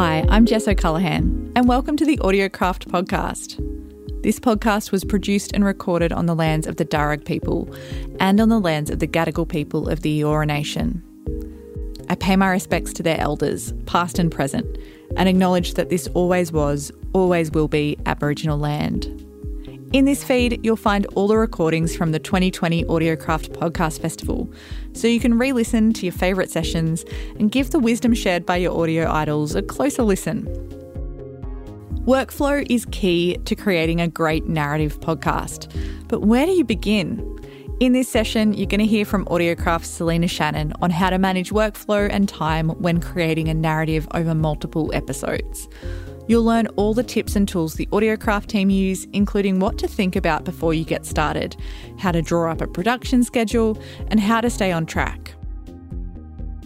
Hi, I'm Jess O'Callaghan, and welcome to the Audiocraft podcast. This podcast was produced and recorded on the lands of the Darug people and on the lands of the Gadigal people of the Eora Nation. I pay my respects to their elders, past and present, and acknowledge that this always was, always will be Aboriginal land. In this feed, you'll find all the recordings from the 2020 Audiocraft Podcast Festival, so you can re listen to your favourite sessions and give the wisdom shared by your audio idols a closer listen. Workflow is key to creating a great narrative podcast, but where do you begin? In this session, you're going to hear from Audiocraft's Selena Shannon on how to manage workflow and time when creating a narrative over multiple episodes. You'll learn all the tips and tools the Audiocraft team use, including what to think about before you get started, how to draw up a production schedule, and how to stay on track.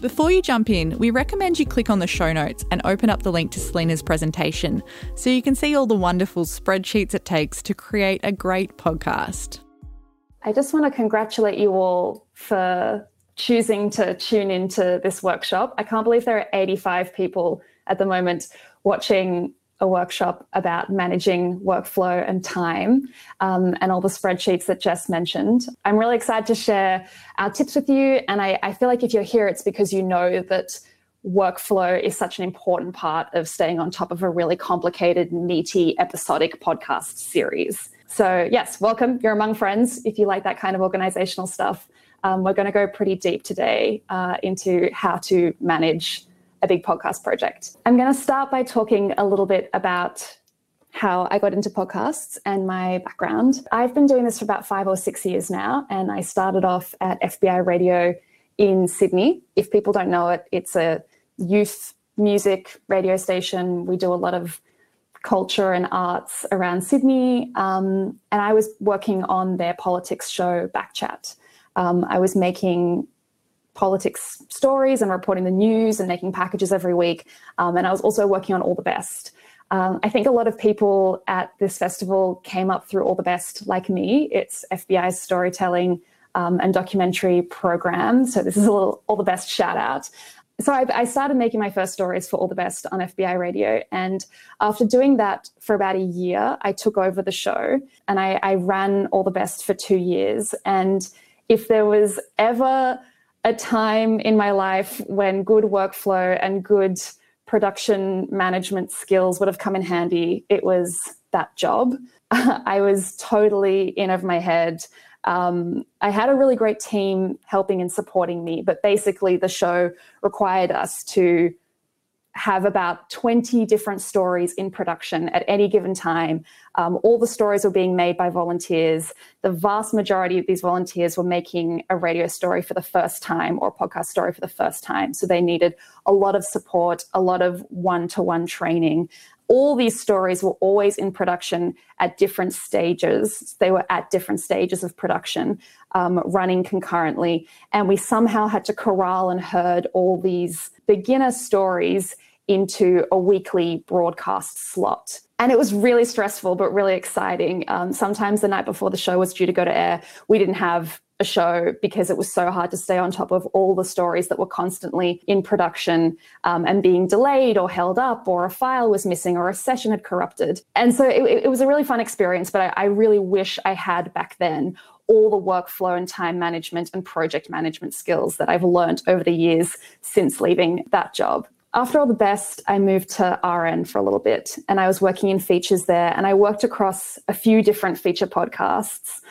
Before you jump in, we recommend you click on the show notes and open up the link to Selena's presentation so you can see all the wonderful spreadsheets it takes to create a great podcast. I just want to congratulate you all for choosing to tune into this workshop. I can't believe there are 85 people at the moment watching a workshop about managing workflow and time um, and all the spreadsheets that Jess mentioned. I'm really excited to share our tips with you. And I, I feel like if you're here, it's because you know that workflow is such an important part of staying on top of a really complicated, meaty, episodic podcast series. So, yes, welcome. You're among friends if you like that kind of organizational stuff. Um, we're going to go pretty deep today uh, into how to manage a big podcast project. I'm going to start by talking a little bit about how I got into podcasts and my background. I've been doing this for about five or six years now, and I started off at FBI Radio in Sydney. If people don't know it, it's a youth music radio station. We do a lot of culture and arts around Sydney. Um, and I was working on their politics show, Backchat. Um, I was making politics stories and reporting the news and making packages every week. Um, and I was also working on All the Best. Um, I think a lot of people at this festival came up through All the Best like me. It's FBI's storytelling um, and documentary program. So this is a little All the Best shout out. So I, I, started making my first stories for All the Best on FBI Radio. And after doing that for about a year, I took over the show and I, I ran All the Best for two years. And if there was ever a time in my life when good workflow and good production management skills would have come in handy. It was that job. I was totally in over my head. Um, I had a really great team helping and supporting me, but basically the show required us to have about 20 different stories in production at any given time. Um, all the stories were being made by volunteers. The vast majority of these volunteers were making a radio story for the first time or a podcast story for the first time. So they needed a lot of support, a lot of one to one training. All these stories were always in production at different stages. They were at different stages of production, um, running concurrently. And we somehow had to corral and herd all these beginner stories into a weekly broadcast slot. And it was really stressful, but really exciting. Um, sometimes the night before the show was due to go to air, we didn't have show because it was so hard to stay on top of all the stories that were constantly in production um, and being delayed or held up, or a file was missing, or a session had corrupted. And so it, it was a really fun experience, but I, I really wish I had back then all the workflow and time management and project management skills that I've learned over the years since leaving that job. After all the best, I moved to RN for a little bit and I was working in features there. And I worked across a few different feature podcasts.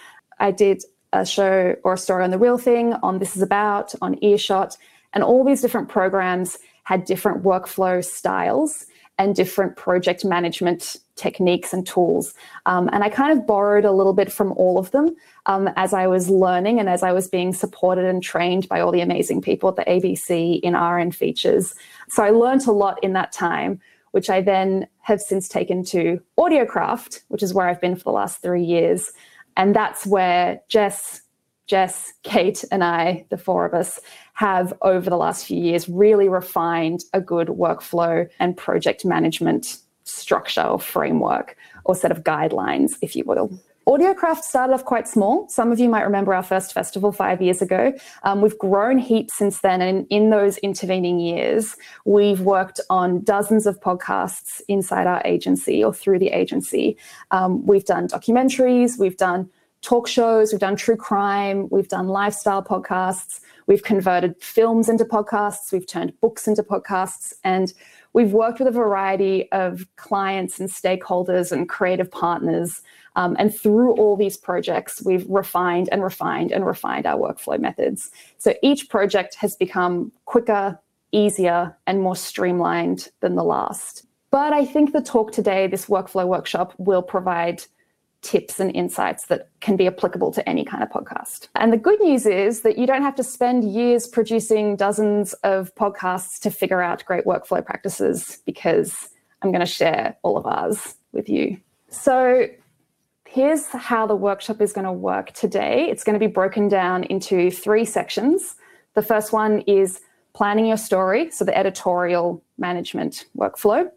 I did a show or a story on The Real Thing, on This Is About, on Earshot, and all these different programs had different workflow styles and different project management techniques and tools. Um, and I kind of borrowed a little bit from all of them um, as I was learning and as I was being supported and trained by all the amazing people at the ABC in RN features. So I learned a lot in that time, which I then have since taken to Audiocraft, which is where I've been for the last three years. And that's where Jess, Jess, Kate, and I, the four of us, have over the last few years really refined a good workflow and project management structure or framework or set of guidelines, if you will. Audiocraft started off quite small. Some of you might remember our first festival five years ago. Um, we've grown heaps since then. And in those intervening years, we've worked on dozens of podcasts inside our agency or through the agency. Um, we've done documentaries, we've done talk shows, we've done true crime, we've done lifestyle podcasts, we've converted films into podcasts, we've turned books into podcasts. And we've worked with a variety of clients and stakeholders and creative partners um, and through all these projects, we've refined and refined and refined our workflow methods. So each project has become quicker, easier, and more streamlined than the last. But I think the talk today, this workflow workshop, will provide tips and insights that can be applicable to any kind of podcast. And the good news is that you don't have to spend years producing dozens of podcasts to figure out great workflow practices because I'm going to share all of ours with you. So, here's how the workshop is going to work today. It's going to be broken down into three sections. The first one is planning your story, so the editorial management workflow.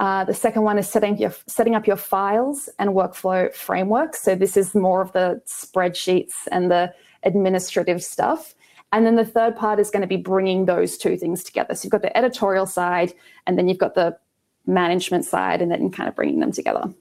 Uh, the second one is setting, your, setting up your files and workflow framework. So this is more of the spreadsheets and the administrative stuff. And then the third part is going to be bringing those two things together. So you've got the editorial side, and then you've got the management side, and then kind of bringing them together.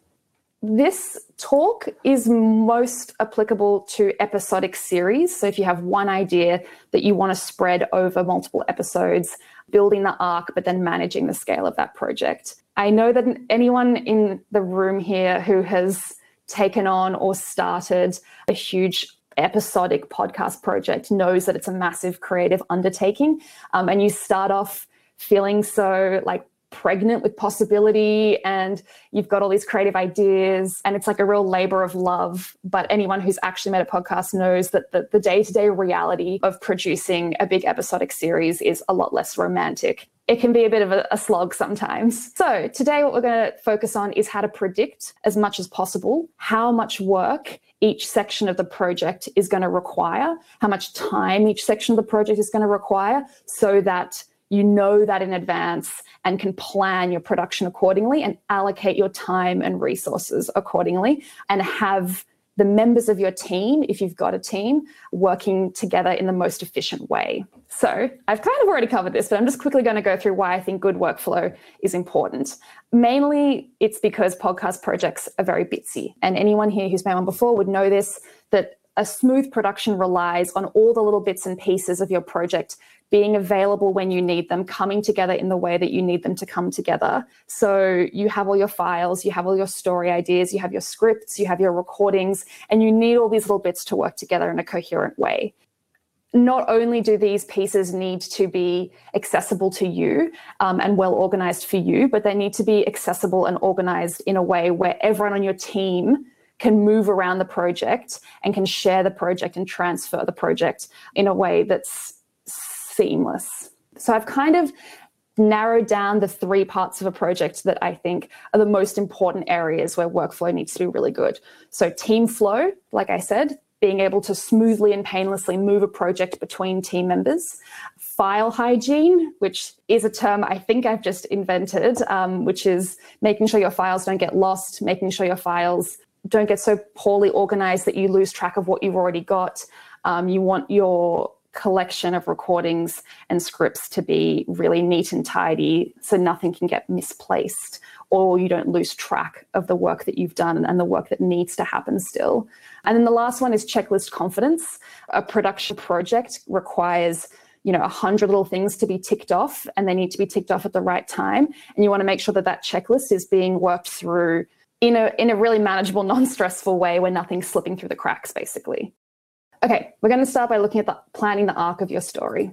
This talk is most applicable to episodic series. So, if you have one idea that you want to spread over multiple episodes, building the arc, but then managing the scale of that project. I know that anyone in the room here who has taken on or started a huge episodic podcast project knows that it's a massive creative undertaking. Um, and you start off feeling so like pregnant with possibility and you've got all these creative ideas and it's like a real labor of love. But anyone who's actually made a podcast knows that the, the day-to-day reality of producing a big episodic series is a lot less romantic. It can be a bit of a, a slog sometimes. So today what we're going to focus on is how to predict as much as possible how much work each section of the project is going to require how much time each section of the project is going to require so that you know that in advance and can plan your production accordingly and allocate your time and resources accordingly and have the members of your team, if you've got a team, working together in the most efficient way. So I've kind of already covered this, but I'm just quickly going to go through why I think good workflow is important. Mainly, it's because podcast projects are very bitsy. And anyone here who's been one before would know this that a smooth production relies on all the little bits and pieces of your project being available when you need them, coming together in the way that you need them to come together. So you have all your files, you have all your story ideas, you have your scripts, you have your recordings, and you need all these little bits to work together in a coherent way. Not only do these pieces need to be accessible to you um, and well organized for you, but they need to be accessible and organized in a way where everyone on your team can move around the project and can share the project and transfer the project in a way that's seamless. So I've kind of narrowed down the three parts of a project that I think are the most important areas where workflow needs to be really good. So, team flow, like I said, being able to smoothly and painlessly move a project between team members. File hygiene, which is a term I think I've just invented, um, which is making sure your files don't get lost, making sure your files don't get so poorly organized that you lose track of what you've already got. Um, you want your collection of recordings and scripts to be really neat and tidy so nothing can get misplaced or you don't lose track of the work that you've done and the work that needs to happen still. And then the last one is checklist confidence. A production project requires you know, a hundred little things to be ticked off, and they need to be ticked off at the right time. And you want to make sure that that checklist is being worked through in a in a really manageable, non-stressful way, where nothing's slipping through the cracks, basically. Okay, we're going to start by looking at the planning the arc of your story.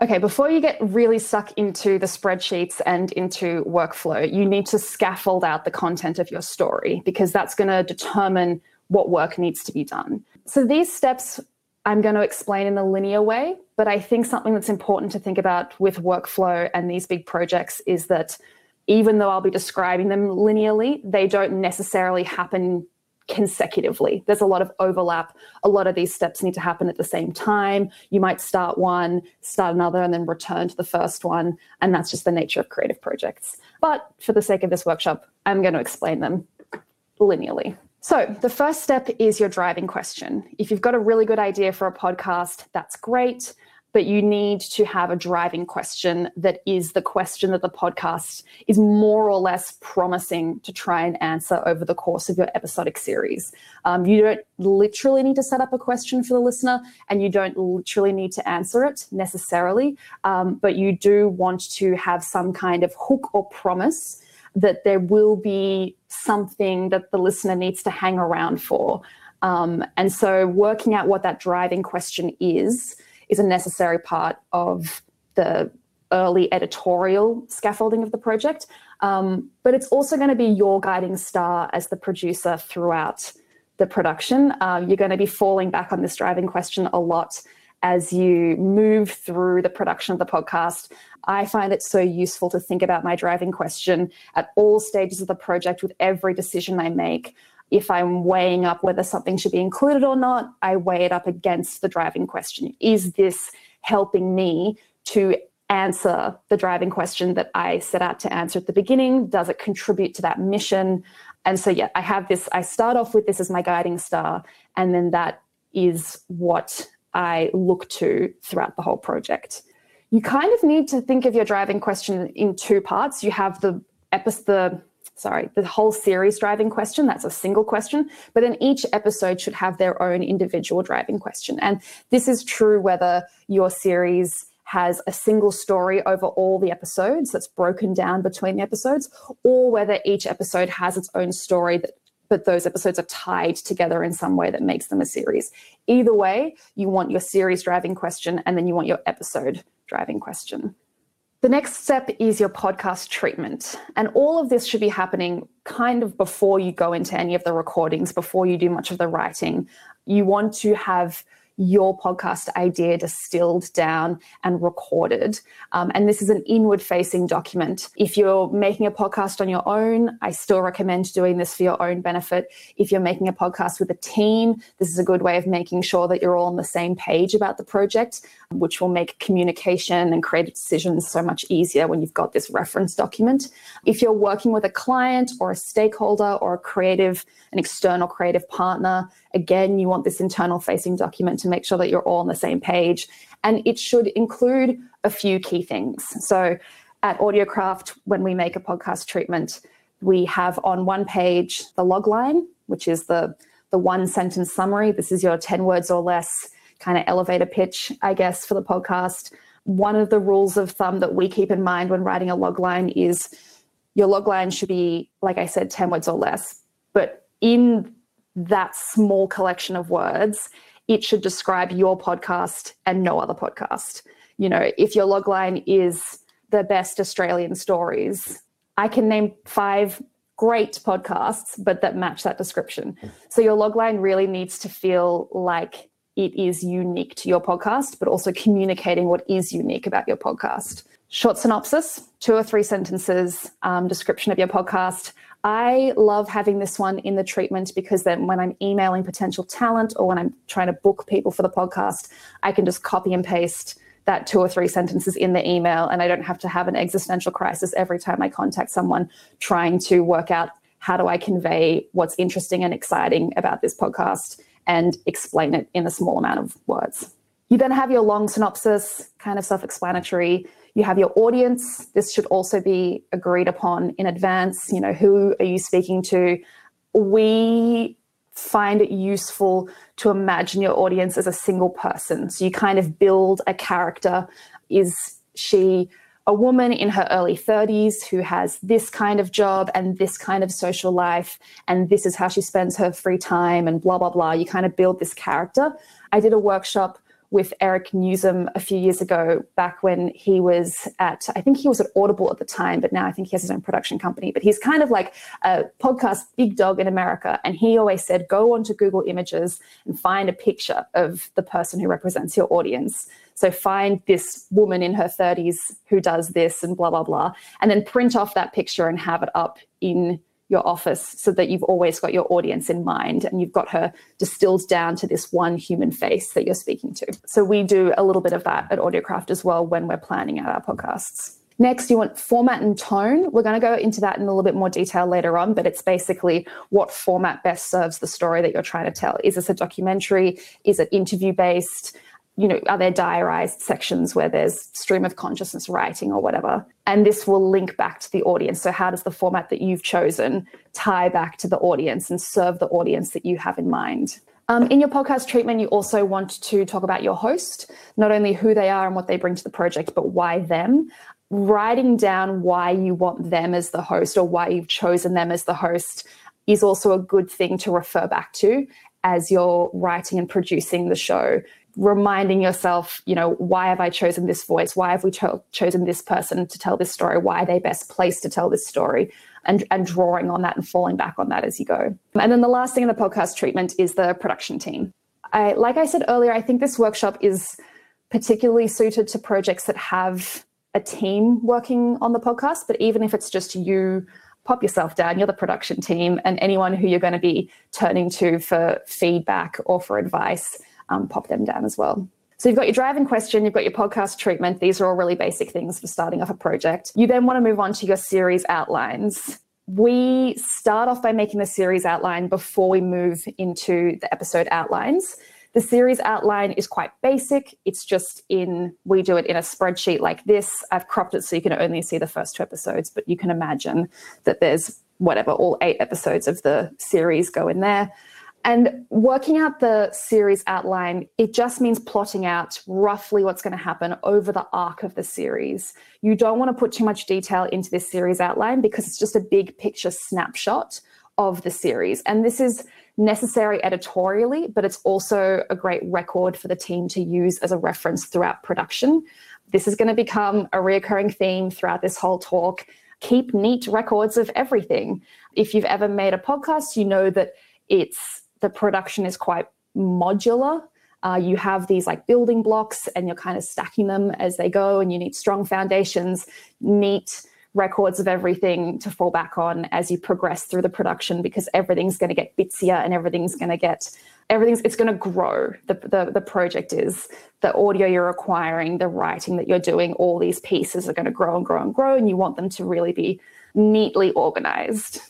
Okay, before you get really stuck into the spreadsheets and into workflow, you need to scaffold out the content of your story because that's going to determine what work needs to be done. So these steps I'm going to explain in a linear way, but I think something that's important to think about with workflow and these big projects is that even though I'll be describing them linearly, they don't necessarily happen consecutively. There's a lot of overlap. A lot of these steps need to happen at the same time. You might start one, start another, and then return to the first one. And that's just the nature of creative projects. But for the sake of this workshop, I'm going to explain them linearly. So, the first step is your driving question. If you've got a really good idea for a podcast, that's great but you need to have a driving question that is the question that the podcast is more or less promising to try and answer over the course of your episodic series. Um, you don't literally need to set up a question for the listener, and you don't literally need to answer it necessarily, um, but you do want to have some kind of hook or promise that there will be something that the listener needs to hang around for. Um, and so, working out what that driving question is is a necessary part of the early editorial scaffolding of the project. Um, but it's also going to be your guiding star as the producer throughout the production. Um, you're going to be falling back on this driving question a lot as you move through the production of the podcast. I find it so useful to think about my driving question at all stages of the project with every decision I make if I'm weighing up whether something should be included or not, I weigh it up against the driving question. Is this helping me to answer the driving question that I set out to answer at the beginning? Does it contribute to that mission? And so, yeah, I have this, I start off with this as my guiding star, and then that is what I look to throughout the whole project. You kind of need to think of your driving question in two parts. You have the episode, sorry, the whole series driving question. That's a single question. But then each episode should have their own individual driving question. And this is true whether your series has a single story over all the episodes that's broken down between the episodes, or whether each episode has its own story that but those episodes are tied together in some way that makes them a series. Either way, you want your series driving question and then you want your episode driving question. The next step is your podcast treatment. And all of this should be happening kind of before you go into any of the recordings, before you do much of the writing. You want to have your podcast idea distilled down and recorded. Um, and this is an inward facing document. If you're making a podcast on your own, I still recommend doing this for your own benefit. If you're making a podcast with a team, this is a good way of making sure that you're all on the same page about the project, which will make communication and creative decisions so much easier when you've got this reference document. If you're working with a client or a stakeholder or a creative, an external creative partner, Again, you want this internal facing document to make sure that you're all on the same page. And it should include a few key things. So at Audiocraft, when we make a podcast treatment, we have on one page the log line, which is the, the one sentence summary. This is your 10 words or less kind of elevator pitch, I guess, for the podcast. One of the rules of thumb that we keep in mind when writing a log line is your log line should be, like I said, 10 words or less. But in that small collection of words, it should describe your podcast and no other podcast. You know, if your logline is the best Australian stories, I can name five great podcasts, but that match that description. So your logline really needs to feel like it is unique to your podcast, but also communicating what is unique about your podcast. Short synopsis, two or three sentences, um, description of your podcast, I love having this one in the treatment because then when I'm emailing potential talent or when I'm trying to book people for the podcast, I can just copy and paste that two or three sentences in the email and I don't have to have an existential crisis every time I contact someone trying to work out how do I convey what's interesting and exciting about this podcast and explain it in a small amount of words. You then have your long synopsis, kind of self explanatory. You have your audience. This should also be agreed upon in advance. You know, who are you speaking to? We find it useful to imagine your audience as a single person. So you kind of build a character. Is she a woman in her early 30s who has this kind of job and this kind of social life, and this is how she spends her free time, and blah, blah, blah. You kind of build this character. I did a workshop with Eric Nuzum a few years ago, back when he was at, I think he was at Audible at the time, but now I think he has his own production company. But he's kind of like a podcast big dog in America. And he always said, go onto Google Images and find a picture of the person who represents your audience. So find this woman in her 30s who does this and blah, blah, blah. And then print off that picture and have it up in your office so that you've always got your audience in mind and you've got her distilled down to this one human face that you're speaking to. So we do a little bit of that at Audiocraft as well when we're planning out our podcasts. Next, you want format and tone. We're going to go into that in a little bit more detail later on, but it's basically what format best serves the story that you're trying to tell. Is this a documentary? Is it interview based? You know, are there diarized sections where there's stream of consciousness writing or whatever? And this will link back to the audience. So, how does the format that you've chosen tie back to the audience and serve the audience that you have in mind? Um, in your podcast treatment, you also want to talk about your host, not only who they are and what they bring to the project, but why them writing down why you want them as the host or why you've chosen them as the host is also a good thing to refer back to as you're writing and producing the show reminding yourself you know why have i chosen this voice? Why have we cho- chosen this person to tell this story? Why are they best placed to tell this story? And, and drawing on that and falling back on that as you go. And then the last thing in the podcast treatment is the production team. I, like i said earlier i think this workshop is particularly suited to projects that have a team working on the podcast, but even if it's just you, pop yourself down, you're the production team, and anyone who you're going to be turning to for feedback or for advice, um, pop them down as well. So you've got your driving question, you've got your podcast treatment. These are all really basic things for starting off a project. You then want to move on to your series outlines. We start off by making the series outline before we move into the episode outlines. The series outline is quite basic. It's just in, we do it in a spreadsheet like this. I've cropped it so you can only see the first two episodes, but you can imagine that there's whatever, all eight episodes of the series go in there. And working out the series outline, it just means plotting out roughly what's going to happen over the arc of the series. You don't want to put too much detail into this series outline because it's just a big picture snapshot of the series. And this is necessary editorially, but it's also a great record for the team to use as a reference throughout production. This is going to become a reoccurring theme throughout this whole talk. Keep neat records of everything. If you've ever made a podcast, you know that it's the production is quite modular. Uh, you have these like building blocks and you're kind of stacking them as they go, and you need strong foundations, neat records of everything to fall back on as you progress through the production because everything's going to get bitsier and everything's going to get everything's it's going to grow the, the the project is the audio you're acquiring the writing that you're doing all these pieces are going to grow and grow and grow and you want them to really be neatly organized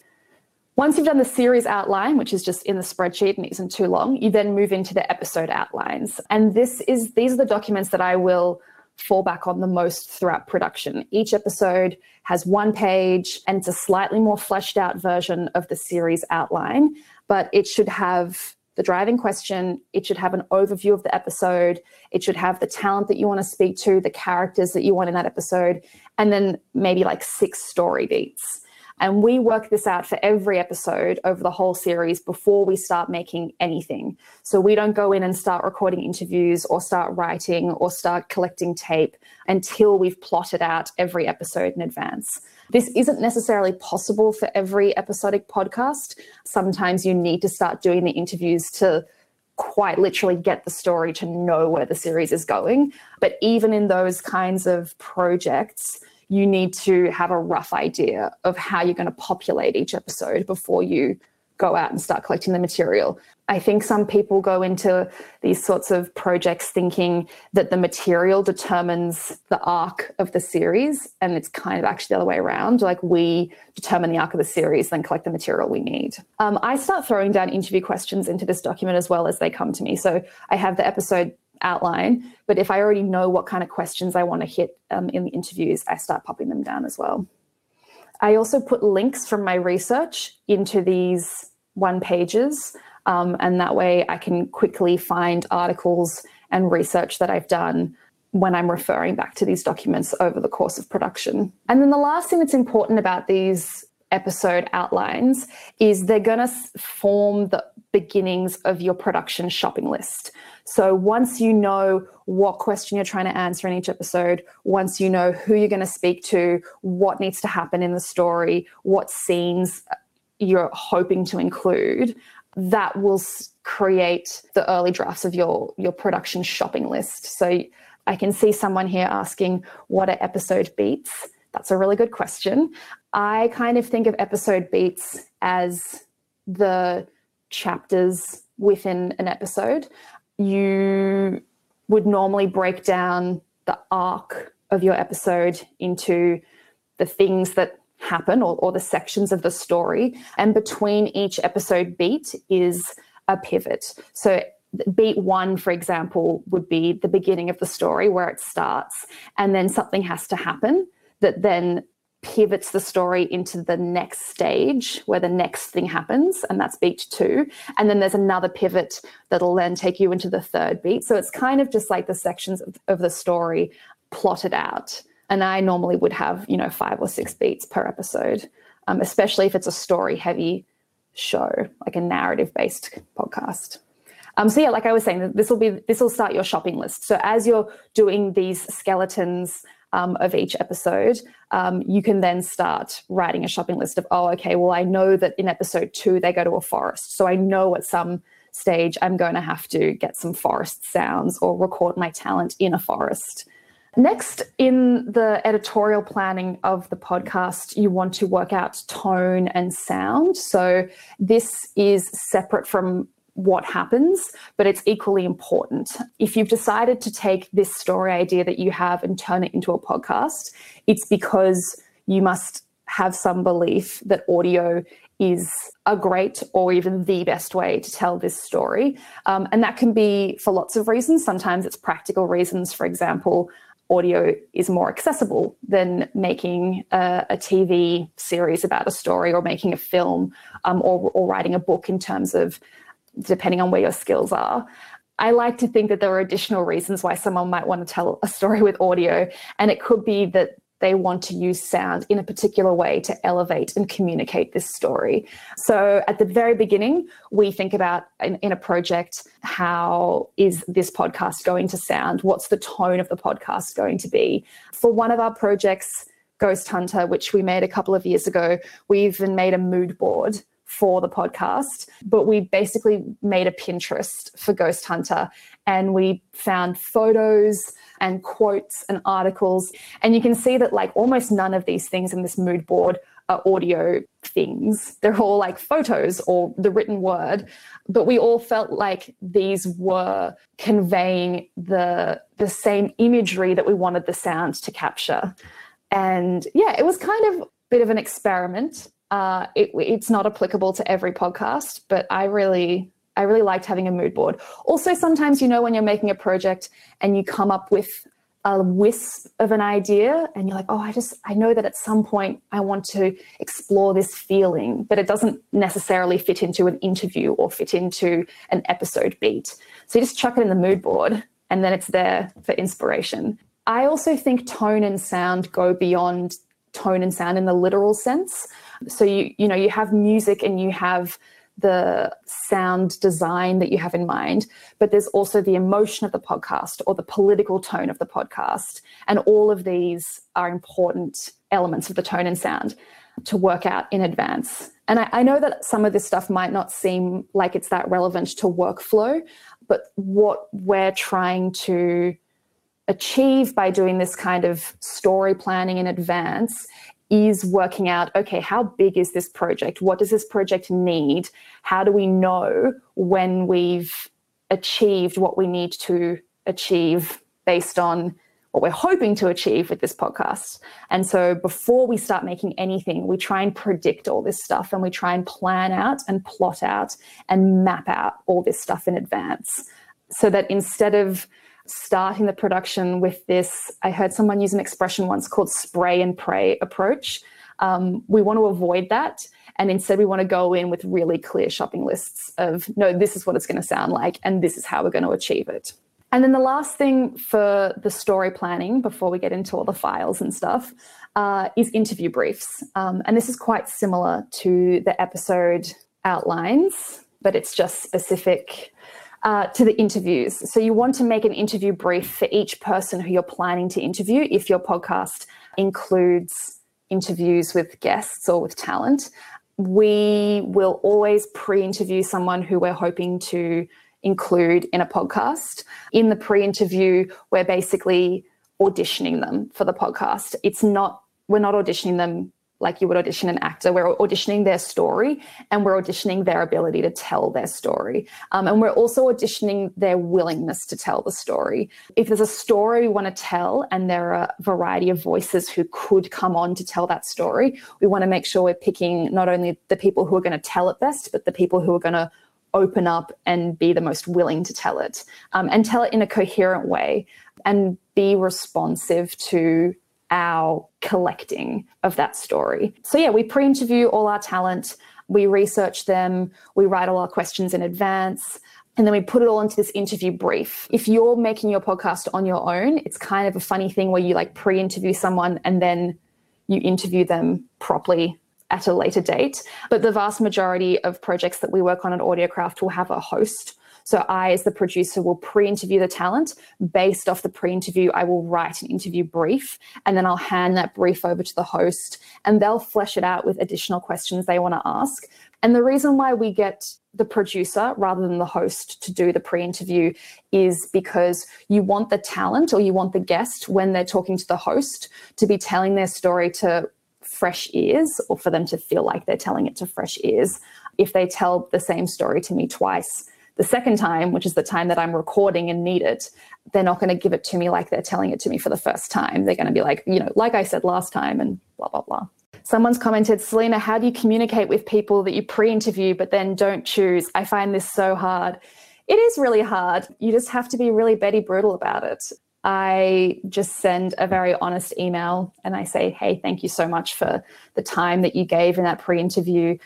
once you've done the series outline, which is just in the spreadsheet and isn't too long, you then move into the episode outlines. And this is these are the documents that I will fall back on the most throughout production. Each episode has one page and it's a slightly more fleshed out version of the series outline, but it should have the driving question, it should have an overview of the episode, it should have the talent that you want to speak to, the characters that you want in that episode, and then maybe like six story beats. And we work this out for every episode over the whole series before we start making anything. So we don't go in and start recording interviews or start writing or start collecting tape until we've plotted out every episode in advance. This isn't necessarily possible for every episodic podcast. Sometimes you need to start doing the interviews to quite literally get the story to know where the series is going. But even in those kinds of projects, you need to have a rough idea of how you're going to populate each episode before you go out and start collecting the material. I think some people go into these sorts of projects thinking that the material determines the arc of the series, and it's kind of actually the other way around. Like we determine the arc of the series, then collect the material we need. Um, I start throwing down interview questions into this document as well as they come to me. So I have the episode outline. But if I already know what kind of questions I want to hit um, in the interviews, I start popping them down as well. I also put links from my research into these one pages. Um, and that way I can quickly find articles and research that I've done when I'm referring back to these documents over the course of production. And then the last thing that's important about these episode outlines is they're going to form the beginnings of your production shopping list. So once you know what question you're trying to answer in each episode, once you know who you're going to speak to, what needs to happen in the story, what scenes uh, you're hoping to include, that will create the early drafts of your your production shopping list. So I can see someone here asking what are episode beats? That's a really good question. I kind of think of episode beats as the chapters within an episode. You would normally break down the arc of your episode into the things that happen or, or the sections of the story. And between each episode beat is a pivot. So beat one, for example, would be the beginning of the story where it starts, and then something has to happen that then pivots the story into the next stage where the next thing happens, and that's beat two. And then there's another pivot that'll then take you into the third beat. So it's kind of just like the sections of, of the story plotted out. And I normally would have, you know, five or six beats per episode, um, especially if it's a story heavy show, like a narrative based podcast. Um, so yeah, like I was saying, this will be this will start your shopping list. So as you're doing these skeletons um, of each episode, um, you can then start writing a shopping list of, oh, okay, well, I know that in episode two they go to a forest, so I know at some stage I'm going to have to get some forest sounds or record my talent in a forest. Next, in the editorial planning of the podcast, you want to work out tone and sound. So, this is separate from what happens, but it's equally important. If you've decided to take this story idea that you have and turn it into a podcast, it's because you must have some belief that audio is a great or even the best way to tell this story. Um, and that can be for lots of reasons. Sometimes it's practical reasons. For example, audio is more accessible than making a, a TV series about a story or making a film um, or, or writing a book in terms of depending on where your skills are. I like to think that there are additional reasons why someone might want to tell a story with audio, and it could be that they want to use sound in a particular way to elevate and communicate this story. So, at the very beginning, we think about in, in, a project how is this podcast going to sound? What's the tone of the podcast going to be? For one of our projects, Ghost Hunter, which we made a couple of years ago, we even made a mood board for the podcast, but we basically made a Pinterest for Ghost Hunter and we found photos and quotes and articles. And you can see that, like, almost none of these things in this mood board are audio things. They're all like photos or the written word. But we all felt like these were conveying the, the same imagery that we wanted the sound to capture. And yeah, it was kind of a bit of an experiment uh, it, it's not applicable to every podcast, but I really I really liked having a mood board. Also, sometimes you know when you're making a project and you come up with a wisp of an idea and you're like, oh, I just I know that at some point I want to explore this feeling, but it doesn't necessarily fit into an interview or fit into an episode beat. So you just chuck it in the mood board and then it's there for inspiration. I also think tone and sound go beyond tone and sound in the literal sense. So you you know you have music and you have the sound design that you have in mind, but there's also the emotion of the podcast or the political tone of the podcast. And all of these are important elements of the tone and sound to work out in advance. And I, I, know that some of this stuff might not seem like it's that relevant to workflow, but what we're trying to achieve by doing this kind of story planning in advance is working out okay, how big is this project? What does this project need? How do we know when we've achieved what we need to achieve based on what we're hoping to achieve with this podcast. And so before we start making anything, we try and predict all this stuff and we try and plan out and plot out and map out all this stuff in advance so that instead of starting the production with this. I heard someone use an expression once called spray and pray approach. Um, we want to avoid that. And instead, we want to go in with really clear shopping lists of, no, this is what it's going to sound like, and this is how we're going to achieve it. And then the last thing for the story planning, before we get into all the files and stuff, uh, is interview briefs. Um, and this is quite similar to the episode outlines, but it's just specific uh, to the interviews. So you want to make an interview brief for each person who you're planning to interview if your podcast includes interviews with guests or with talent. We will always pre interview someone who we're hoping to include in a podcast. In the pre interview, we're basically auditioning them for the podcast. It's not, we're not auditioning them like you would audition an actor. We're auditioning their story and we're auditioning their ability to tell their story. Um, and we're also auditioning their willingness to tell the story. If there's a story we want to tell and there are a variety of voices who could come on to tell that story, we want to make sure we're picking not only the people who are going to tell it best, but the people who are going to open up and be the most willing to tell it um, and tell it in a coherent way and be responsive to our collecting of that story. So, yeah, we pre interview all our talent, we research them, we write all our questions in advance. And then we put it all into this interview brief. If you're making your podcast on your own, it's kind of a funny thing where you like pre interview someone and then you interview them properly at a later date. But the vast majority of projects that we work on at Audiocraft will have a host so I, as the producer, will pre-interview the talent. Based off the pre-interview, I will write an interview brief, and then I'll hand that brief over to the host, and they'll flesh it out with additional questions they want to ask. And the reason why we get the producer rather than the host to do the pre interview is because you want the talent or you want the guest when they're talking to the host to be telling their story to fresh ears or for them to feel like they're telling it to fresh ears. If they tell the same story to me twice, the second time, which is the time that I'm recording and need it, they're not going to give it to me like they're telling it to me for the first time. They're going to be like, you know, like I said last time, and blah, blah, blah. Someone's commented, Selena, how do you communicate with people that you pre interview but then don't choose? I find this so hard. It is really hard. You just have to be really Betty Brutal about it. I just send a very honest email and I say, hey, thank you so much for the time that you gave in that pre interview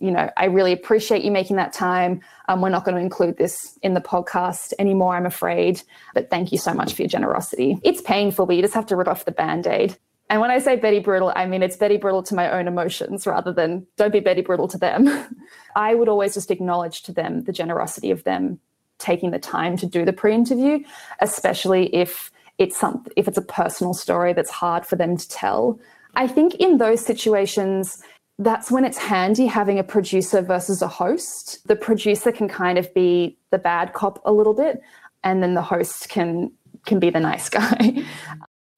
you know, I really appreciate you making that time. Um, we're not going to include this in the podcast anymore, I'm afraid. But thank you so much for your generosity. It's painful, but you just have to rip off the band aid. And when I say Betty Brutal, I mean it's Betty Brutal to my own emotions rather than don't be Betty Brutal to them. I would always just acknowledge to them the generosity of them taking the time to do the pre-interview, especially if it's some if it's a personal story that's hard for them to tell. I think in those situations, that's when it's handy having a producer versus a host. The producer can kind of be the bad cop a little bit, and then the host can can be the nice guy.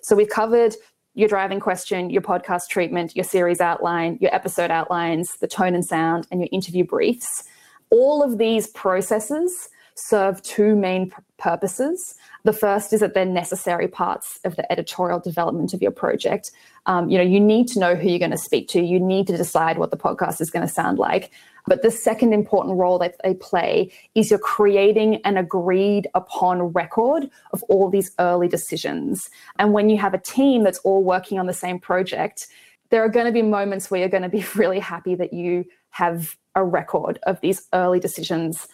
so we've covered your driving question, your podcast treatment, your series outline, your episode outlines, the tone and sound, and your interview briefs. All of these processes serve two main purposes. The first is that they're necessary parts of the editorial development of your project. Um, you know, you need to know who you're going to speak to. You need to decide what the podcast is going to sound like. But the second important role that they play is you're creating an agreed upon record of all these early decisions. And when you have a team that's all working on the same project, there are going to be moments where you're going to be really happy that you have a record of these early decisions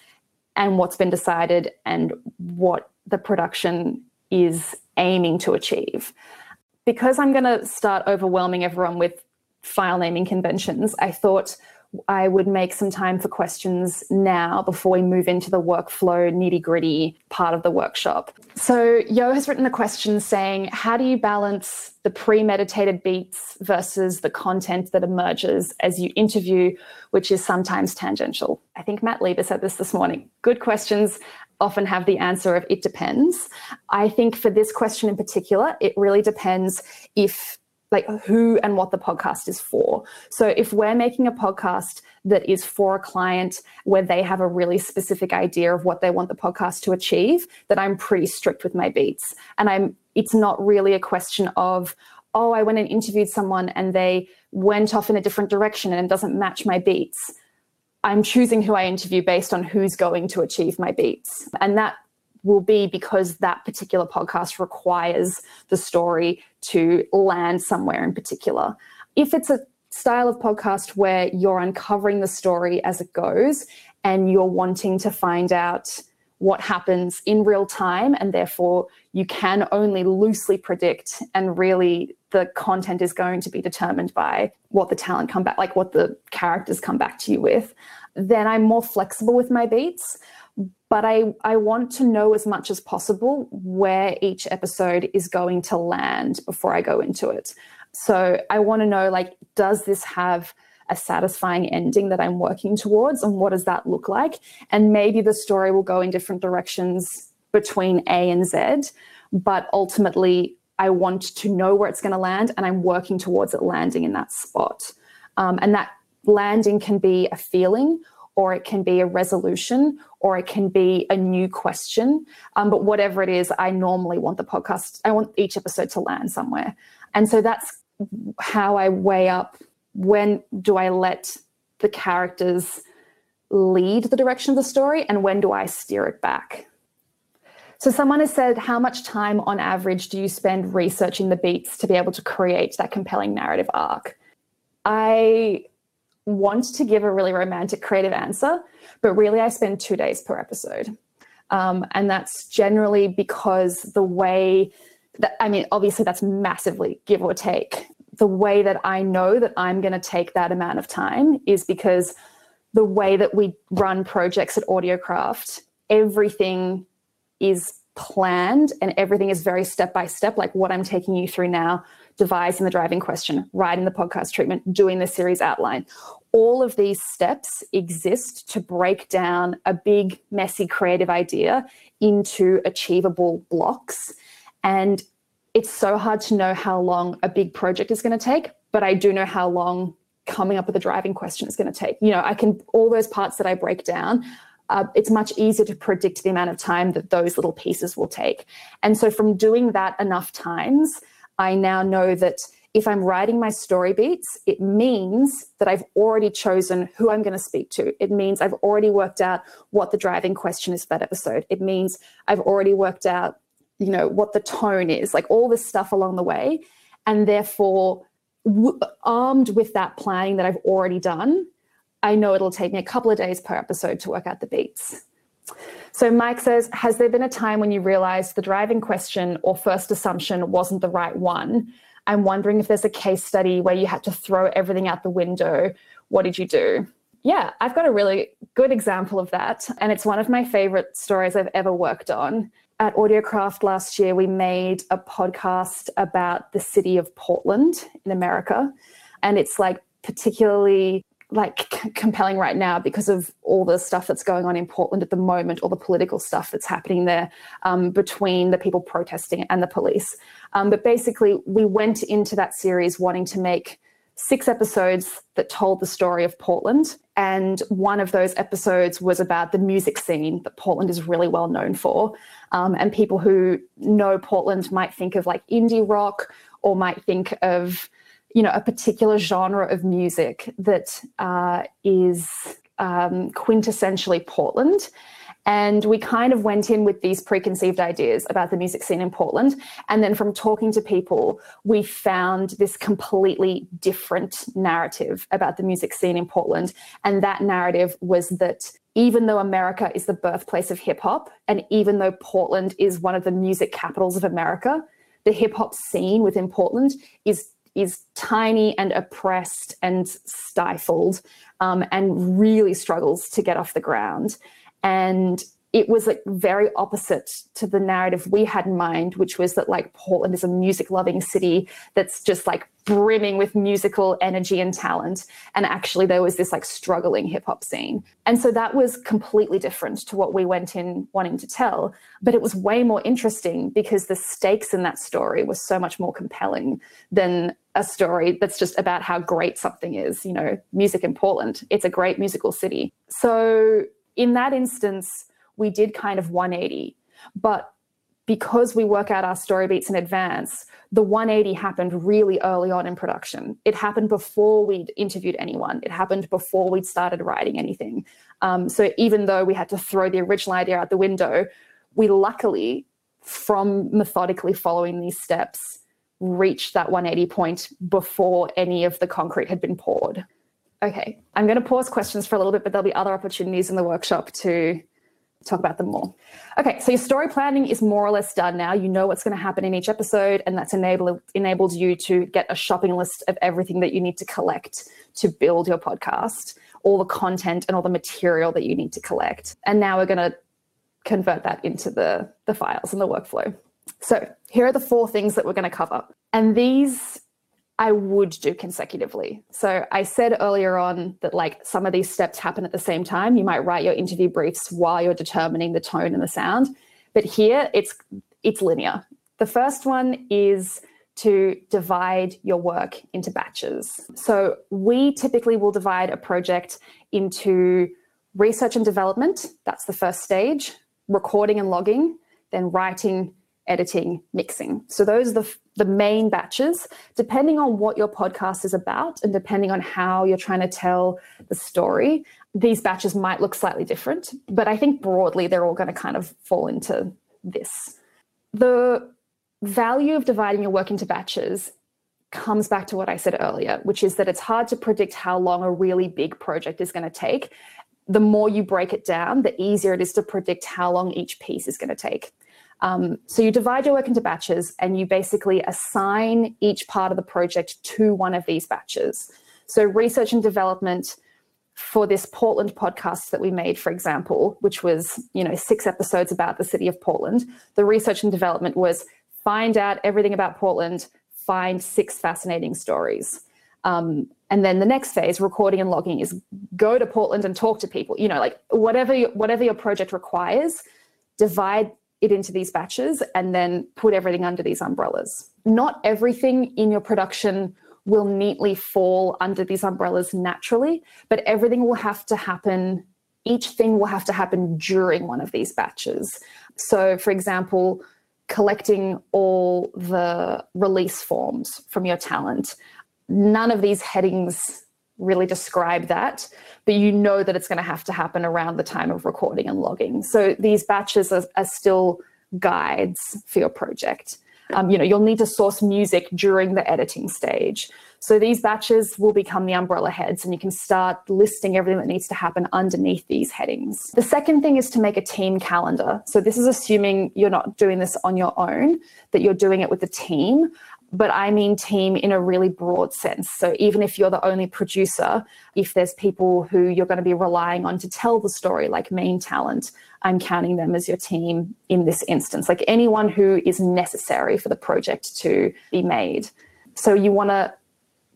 and what's been decided and what the production is aiming to achieve. Because I'm going to start overwhelming everyone with file naming conventions, I thought I would make some time for questions now before we move into the workflow nitty gritty part of the workshop. So, Yo has written a question saying, How do you balance the premeditated beats versus the content that emerges as you interview, which is sometimes tangential? I think Matt Lieber said this this morning. Good questions often have the answer of it depends. I think for this question in particular, it really depends if like who and what the podcast is for. So if we're making a podcast that is for a client where they have a really specific idea of what they want the podcast to achieve, that I'm pretty strict with my beats. And I'm it's not really a question of oh, I went and interviewed someone and they went off in a different direction and it doesn't match my beats. I'm choosing who I interview based on who's going to achieve my beats. And that will be because that particular podcast requires the story to land somewhere in particular. If it's a style of podcast where you're uncovering the story as it goes and you're wanting to find out what happens in real time and therefore you can only loosely predict and really the content is going to be determined by what the talent come back like what the characters come back to you with then i'm more flexible with my beats but I, I want to know as much as possible where each episode is going to land before I go into it. So I want to know like, does this have a satisfying ending that I'm working towards? And what does that look like? And maybe the story will go in different directions between A and Z, but ultimately, I want to know where it's going to land and I'm working towards it landing in that spot. Um, and that landing can be a feeling or it can be a resolution or it can be a new question. Um, but whatever it is, I normally want the podcast, I want each episode to land somewhere. And so that's how I weigh up when do I let the characters lead the direction of the story and when do I steer it back? So, someone has said, How much time on average do you spend researching the beats to be able to create that compelling narrative arc? I want to give a really romantic creative answer, but really I spend two days per episode. Um, and that's generally because the way that, I mean, obviously that's massively give or take. The way that I know that I'm going to take that amount of time is because the way that we run projects at Audiocraft, everything is planned and everything is very step by step, like what I'm taking you through now, devising the driving question, writing the podcast treatment, doing the series outline. All of these steps exist to break down a big, messy, creative idea into achievable blocks. And it's so hard to know how long a big project is going to take, but I do know how long coming up with a driving question is going to take. You know, I can, all those parts that I break down, uh, it's much easier to predict the amount of time that those little pieces will take. And so, from doing that enough times, I now know that if I'm writing my story beats, it means that I've already chosen who I'm going to speak to. It means I've already worked out what the driving question is for that episode. It means I've already worked out, you know, what the tone is, like all this stuff along the way. And therefore, w- armed with that planning that I've already done, I know it'll take me a couple of days per episode to work out the beats. So Mike says, has there been a time when you realized the driving question or first assumption wasn't the right one? I'm wondering if there's a case study where you had to throw everything out the window. What did you do? Yeah, I've got a really good example of that. And it's one of my favorite stories I've ever worked on. At Audiocraft last year, we made a podcast about the city of Portland in America. And it's like particularly like c- compelling right now because of all the stuff that's going on in Portland at the moment, all the political stuff that's happening there um, between the people protesting and the police. Um, but basically, we went into that series wanting to make six episodes that told the story of Portland. And one of those episodes was about the music scene that Portland is really well known for. Um, and people who know Portland might think of like indie rock or might think of you know a particular genre of music that uh, is um, quintessentially Portland. And we kind of went in with these preconceived ideas about the music scene in Portland. And then from talking to people, we found this completely different narrative about the music scene in Portland. And that narrative was that even though America is the birthplace of hip hop, and even though Portland is one of the music capitals of America, the hip hop scene within Portland is is tiny and oppressed and stifled um, and really struggles to get off the ground. And it was like very opposite to the narrative we had in mind, which was that like Portland is a music loving city that's just like brimming with musical energy and talent. And actually, there was this like struggling hip hop scene. And so that was completely different to what we went in wanting to tell. But it was way more interesting because the stakes in that story were so much more compelling than a story that's just about how great something is. You know, music in Portland, it's a great musical city. So in that instance, we did kind of 180. But because we work out our story beats in advance, the 180 happened really early on in production. It happened before we'd interviewed anyone. It happened before we'd started writing anything. Um, so even though we had to throw the original idea out the window, we luckily, from methodically following these steps, reached that 180 point before any of the concrete had been poured. Okay, I'm going to pause questions for a little bit, but there'll be other opportunities in the workshop to talk about them more. Okay, so your story planning is more or less done now. You know what's going to happen in each episode, and that's enabled enabled you to get a shopping list of everything that you need to collect to build your podcast, all the content and all the material that you need to collect. And now we're going to convert that into the, the files and the workflow. So here are the four things that we're going to cover. And these I would do consecutively. So I said earlier on that like some of these steps happen at the same time. You might write your interview briefs while you're determining the tone and the sound. But here it's it's linear. The first one is to divide your work into batches. So we typically will divide a project into research and development, that's the first stage, recording and logging, then writing, editing, mixing. So those are the, the main batches. Depending on what your podcast is about and depending on how you're trying to tell the story, these batches might look slightly different. But I think broadly, they're all going to kind of fall into this. The value of dividing your work into batches comes back to what I said earlier, which is that it's hard to predict how long a really big project is going to take. The more you break it down, the easier it is to predict how long each piece is going to take. Um, so you divide your work into batches and you basically assign each part of the project to one of these batches. So research and development for this Portland podcast that we made, for example, which was, you know, six episodes about the city of Portland, the research and development was find out everything about Portland, find six fascinating stories. Um, and then the next phase, recording and logging, is go to Portland and talk to people. You know, like whatever whatever your project requires, divide it into these batches and then put everything under these umbrellas. Not everything in your production will neatly fall under these umbrellas naturally, but everything will have to happen. Each thing will have to happen during one of these batches. So, for example, collecting all the release forms from your talent. None of these headings really describe that, but you know that it's going to have to happen around the time of recording and logging. So these batches are, are still guides for your project. Um, you know, you'll need to source music during the editing stage. So these batches will become the umbrella heads, and you can start listing everything that needs to happen underneath these headings. The second thing is to make a team calendar. So this is assuming you're not doing this on your own, that you're doing it with a team. But I mean team in a really broad sense. So even if you're the only producer, if there's people who you're going to be relying on to tell the story, like main talent, I'm counting them as your team in this instance, like anyone who is necessary for the project to be made. So you want to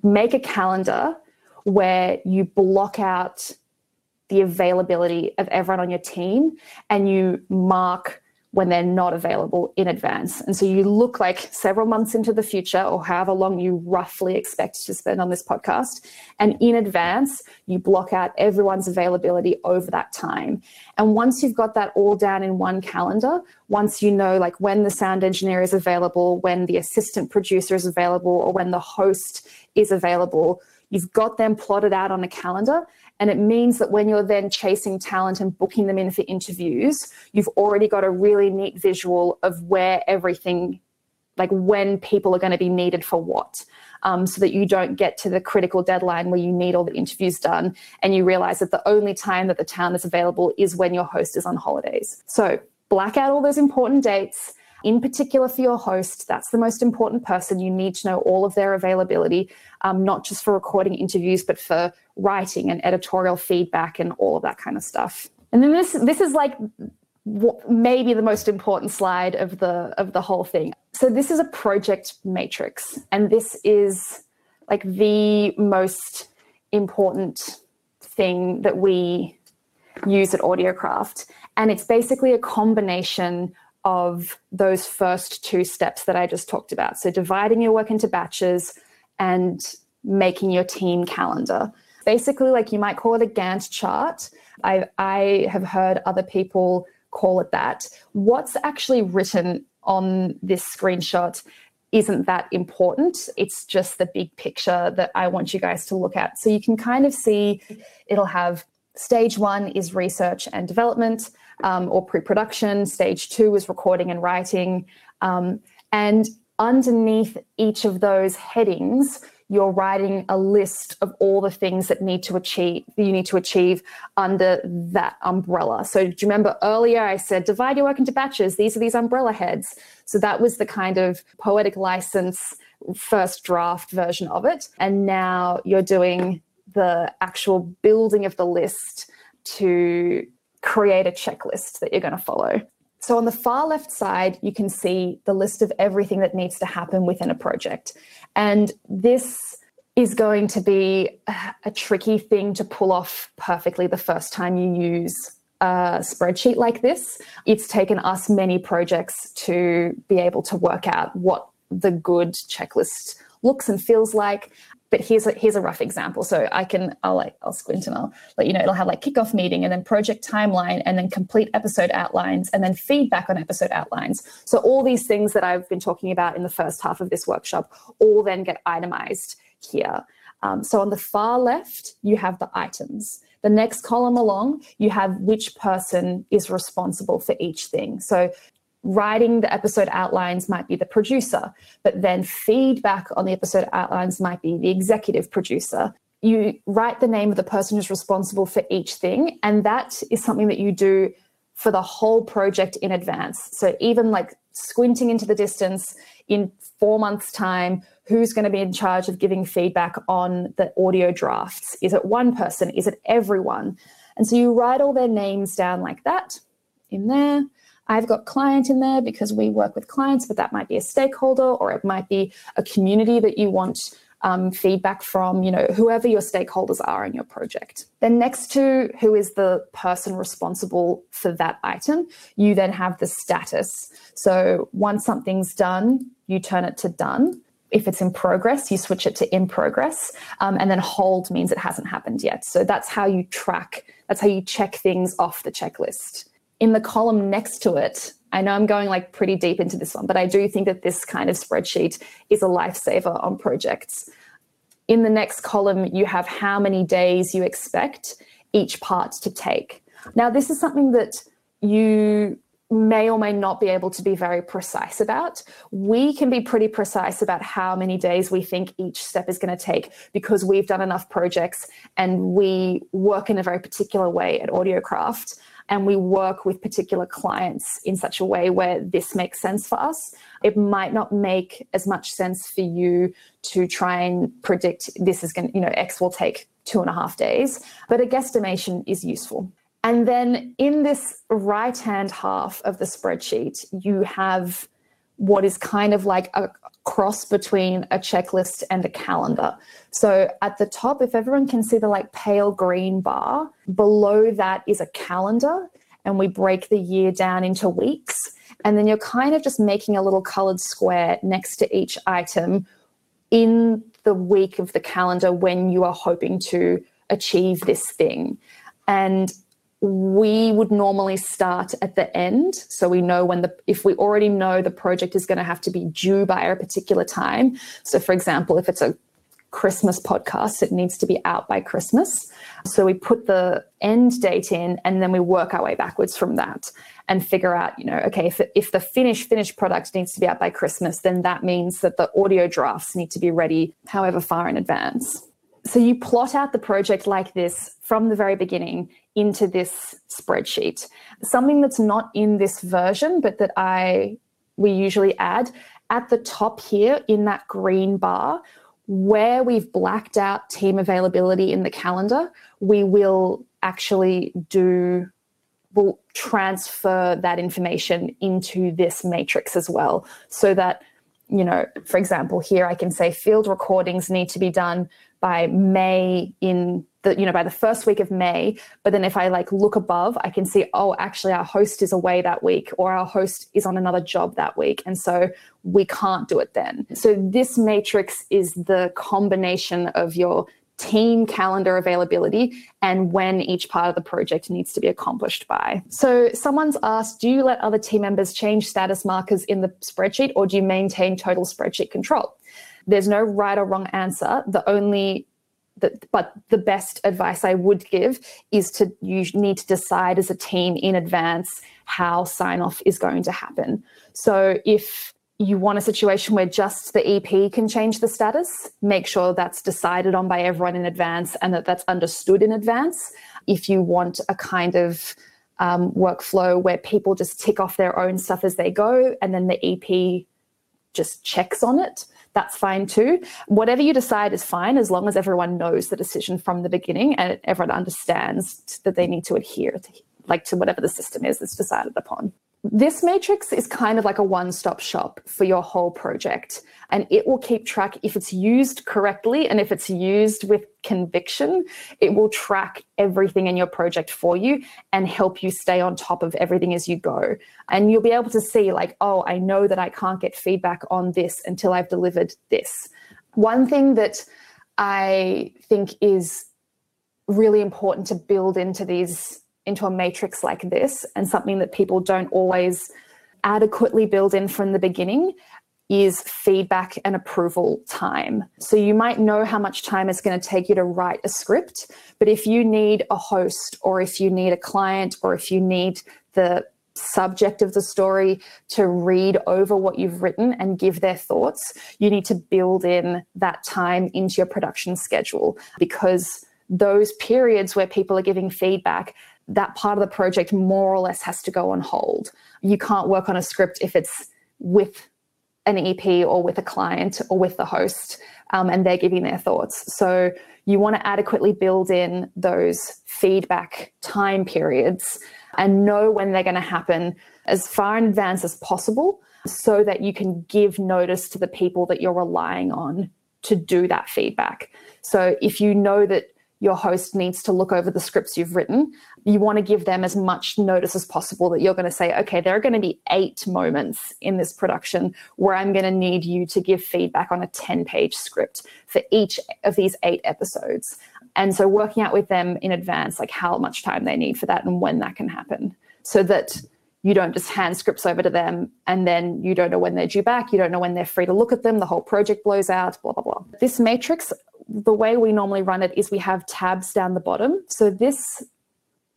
make a calendar where you block out the availability of everyone on your team and you mark when they're not available in advance. And so you look like several months into the future or however long you roughly expect to spend on this podcast. And in advance, you block out everyone's availability over that time. And once you've got that all down in one calendar, once you know like when the sound engineer is available, when the assistant producer is available, or when the host is available, you've got them plotted out on a calendar and it means that when you're then chasing talent and booking them in for interviews, you've already got a really neat visual of where everything, like when people are going to be needed for what. Um, so that you don't get to the critical deadline where you need all the interviews done and you realize that the only time that the talent is available is when your host is on holidays. So black out all those important dates in particular for your host, that's the most important person. You need to know all of their availability, um, not just for recording interviews, but for writing and editorial feedback and all of that kind of stuff. And then this this is like maybe the most important slide of the of the whole thing. So this is a project matrix, and this is like the most important thing that we use at Audiocraft. And it's basically a combination of those first two steps that I just talked about. So, dividing your work into batches and making your team calendar. Basically, like you might call it a Gantt chart. I, I have heard other people call it that. What's actually written on this screenshot isn't that important. It's just the big picture that I want you guys to look at. So you can kind of see it'll have stage one is research and development um, or pre production. Stage two is recording and writing. Um, and underneath each of those headings, you're writing a list of all the things that need to achieve you need to achieve under that umbrella. So do you remember earlier I said divide your work into batches? These are these umbrella heads. So that was the kind of poetic license first draft version of it. And now you're doing the actual building of the list to create a checklist that you're going to follow. So on the far left side, you can see the list of everything that needs to happen within a project. And this is going to be a tricky thing to pull off perfectly the first time you use a spreadsheet like this, it's taken us many projects to be able to work out what the good checklist looks and feels like. But here's a here's a rough example. So I can I'll like I'll squint and I'll let you know it'll have like kickoff meeting and then project timeline and then complete episode outlines and then feedback on episode outlines. So all these things that I've been talking about in the first half of this workshop all then get itemized here. Um, so on the far left, you have the items. The next column along, you have which person is responsible for each thing. So writing the episode outlines might be the producer, but then feedback on the episode outlines might be the executive producer. You write the name of the person who's responsible for each thing, and that is something that you do for the whole project in advance. So even like squinting into the distance in four months' time, who's going to be in charge of giving feedback on the audio drafts? Is it one person? Is it everyone? And so you write all their names down like that in there. I've got client in there because we work with clients, but that might be a stakeholder or it might be a community that you want um, feedback from, you know, whoever your stakeholders are in your project. Then next to who is the person responsible for that item, you then have the status. So once something's done, you turn it to done. If it's in progress, you switch it to in progress. Um, and then hold means it hasn't happened yet. So that's how you track, that's how you check things off the checklist in the column next to it, I know I'm going like pretty deep into this one, but I do think that this kind of spreadsheet is a lifesaver on projects. In the next column, you have how many days you expect each part to take. Now, this is something that you may or may not be able to be very precise about. We can be pretty precise about how many days we think each step is going to take because we've done enough projects and we work in a very particular way at AudioCraft and we work with particular clients in such a way where this makes sense for us. It might not make as much sense for you to try and predict this is going to, you know, X will take two and a half days, but a guesstimation is useful. And then in this right hand half of the spreadsheet, you have what is kind of like a cross between a checklist and a calendar. So at the top, if everyone can see the like pale green bar, below that is a calendar, and we break the year down into weeks. And then you're kind of just making a little colored square next to each item in the week of the calendar when you are hoping to achieve this thing. And we would normally start at the end. So we know when the if we already know the project is going to have to be due by a particular time. So for example if it's a christmas podcast it needs to be out by christmas. So we put the end date in and then we work our way backwards from that and figure out you know okay if, if the finished finished product needs to be out by christmas then that means that the audio drafts need to be ready however far in advance. So you plot out the project like this from the very beginning into this spreadsheet. Something that's not in this version, but that I we usually add at the top here in that green bar, where we've blacked out team availability in the calendar, we will actually do will transfer that information into this matrix as well so that you know for example here i can say field recordings need to be done by may in the you know by the first week of May. But then if I like look above, I can see oh actually our host is away that week or our host is on another job that week, and so we can't do it then. So this matrix is the combination of your team calendar availability and when each part of the project needs to be accomplished by. So someone's asked, do you let other team members change status markers in the spreadsheet or do you maintain total spreadsheet control? There's no right or wrong answer. The only the, but the best advice I would give is to you need to decide as a team in advance how sign off is going to happen. So if you want a situation where just the EP can change the status, make sure that's decided on by everyone in advance and that that's understood in advance. If you want a kind of um, workflow where people just tick off their own stuff as they go and then the EP just checks on it, that's fine too. Whatever you decide is fine as long as everyone knows the decision from the beginning and everyone understands that they need to adhere to like to whatever the system is that's decided upon. This matrix is kind of like a one stop shop for your whole project, and it will keep track if it's used correctly and if it's used with conviction, it will track everything in your project for you and help you stay on top of everything as you go. And you'll be able to see, like, oh, I know that I can't get feedback on this until I've delivered this. One thing that I think is really important to build into these into a matrix like this and something that people don't always adequately build in from the beginning is feedback and approval time. So you might know how much time it's going to take you to write a script, but if you need a host or if you need a client or if you need the subject of the story to read over what you've written and give their thoughts, you need to build in that time into your production schedule because those periods where people are giving feedback, that part of the project more or less has to go on hold. You can't work on a script if it's with an EP or with a client or with the host um, and they're giving their thoughts. So you want to adequately build in those feedback time periods and know when they're going to happen as far in advance as possible so that you can give notice to the people that you're relying on to do that feedback. So if you know that your host needs to look over the scripts you've written, you want to give them as much notice as possible that you're going to say, okay, there are going to be eight moments in this production where I'm going to need you to give feedback on a 10 page script for each of these eight episodes. And so working out with them in advance, like how much time they need for that and when that can happen, so that you don't just hand scripts over to them and then you don't know when they're due back, you don't know when they're free to look at them, the whole project blows out, blah, blah, blah. This matrix the way we normally run it is we have tabs down the bottom. So this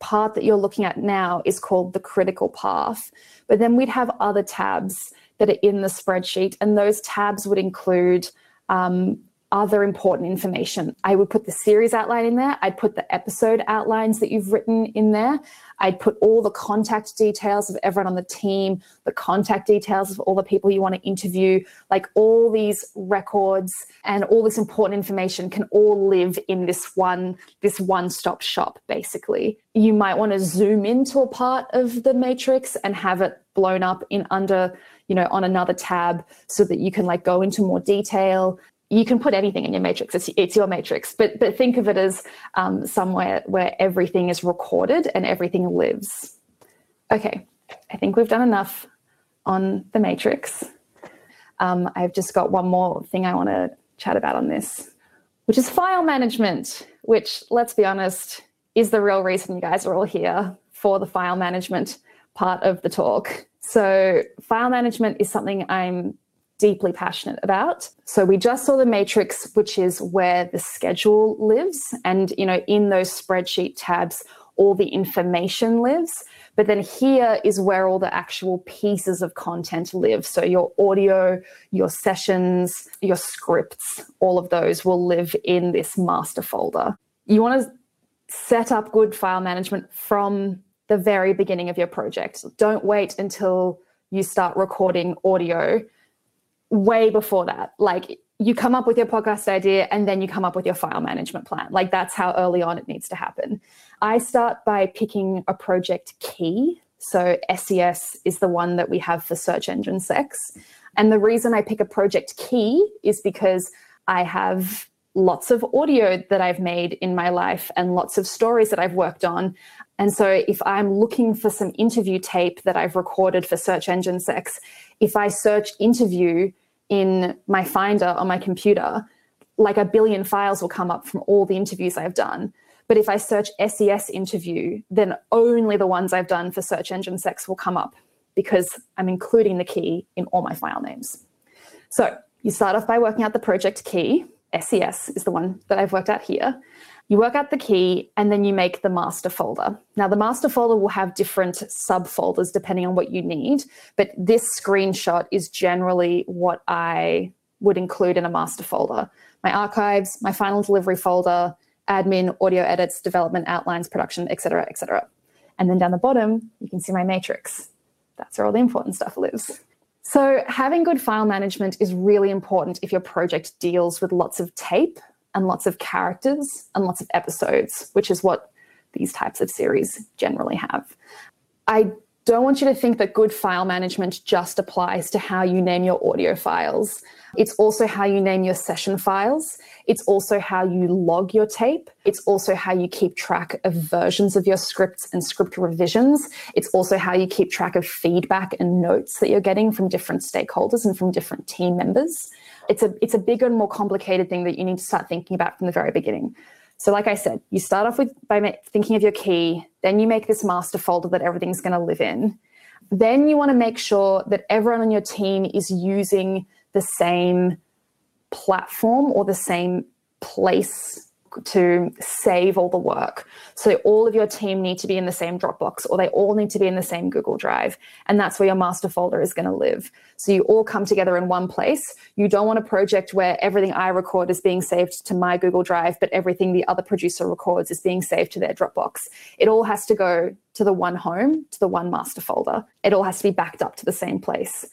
part that you're looking at now is called the critical path. But then we'd have other tabs that are in the spreadsheet, and those tabs would include um, other important information. I would put the series outline in there. I'd put the episode outlines that you've written in there. I'd put all the contact details of everyone on the team, the contact details of all the people you want to interview, like all these records and all this important information can all live in this one this one-stop shop basically. You might want to zoom into a part of the matrix and have it blown up in under you know on another tab so that you can like go into more detail you can put anything in your matrix. It's, it's your matrix, but but think of it as um, somewhere where everything is recorded and everything lives. Okay, I think we've done enough on the matrix. Um, I've just got one more thing I want to chat about on this, which is file management. Which, let's be honest, is the real reason you guys are all here for the file management part of the talk. So, file management is something I'm deeply passionate about. So we just saw the matrix, which is where the schedule lives. And, you know, in those spreadsheet tabs, all the information lives. But then here is where all the actual pieces of content live. So your audio, your sessions, your scripts, all of those will live in this master folder. You want to set up good file management from the very beginning of your project. Don't wait until you start recording audio way before that. Like you come up with your podcast idea and then you come up with your file management plan. Like that's how early on it needs to happen. I start by picking a project key. So SES is the one that we have for search engine sex. And the reason I pick a project key is because I have lots of audio that I've made in my life and lots of stories that I've worked on. And so if I'm looking for some interview tape that I've recorded for search engine sex, if I search interview, in my Finder on my computer, like a billion files will come up from all the interviews I've done. But if I search SES interview, then only the ones I've done for search engine sex will come up because I'm including the key in all my file names. So you start off by working out the project key. SES is the one that I've worked out here. You work out the key and then you make the master folder. Now, the master folder will have different subfolders depending on what you need, but this screenshot is generally what I would include in a master folder. My archives, my final delivery folder, admin, audio edits, development, outlines, production, etc., etc. And then down the bottom, you can see my matrix. That's where all the important stuff lives. So, having good file management is really important if your project deals with lots of tape and lots of characters and lots of episodes, which is what these types of series generally have. I don't want you to think that good file management just applies to how you name your audio files. It's also how you name your session files. It's also how you log your tape. It's also how you keep track of versions of your scripts and script revisions. It's also how you keep track of feedback and notes that you're getting from different stakeholders and from different team members. It's a, it's a bigger and more complicated thing that you need to start thinking about from the very beginning. So, like I said, you start off with by thinking of your key, then you make this master folder that everything's going to live in. Then you want to make sure that everyone on your team is using the same platform or the same place to save all the work. So all of your team need to be in the same Dropbox or they all need to be in the same Google Drive. And that's where your master folder is going to live. So you all come together in one place. You don't want a project where everything I record is being saved to my Google Drive, but everything the other producer records is being saved to their Dropbox. It all has to go to the one home, to the one master folder. It all has to be backed up to the same place.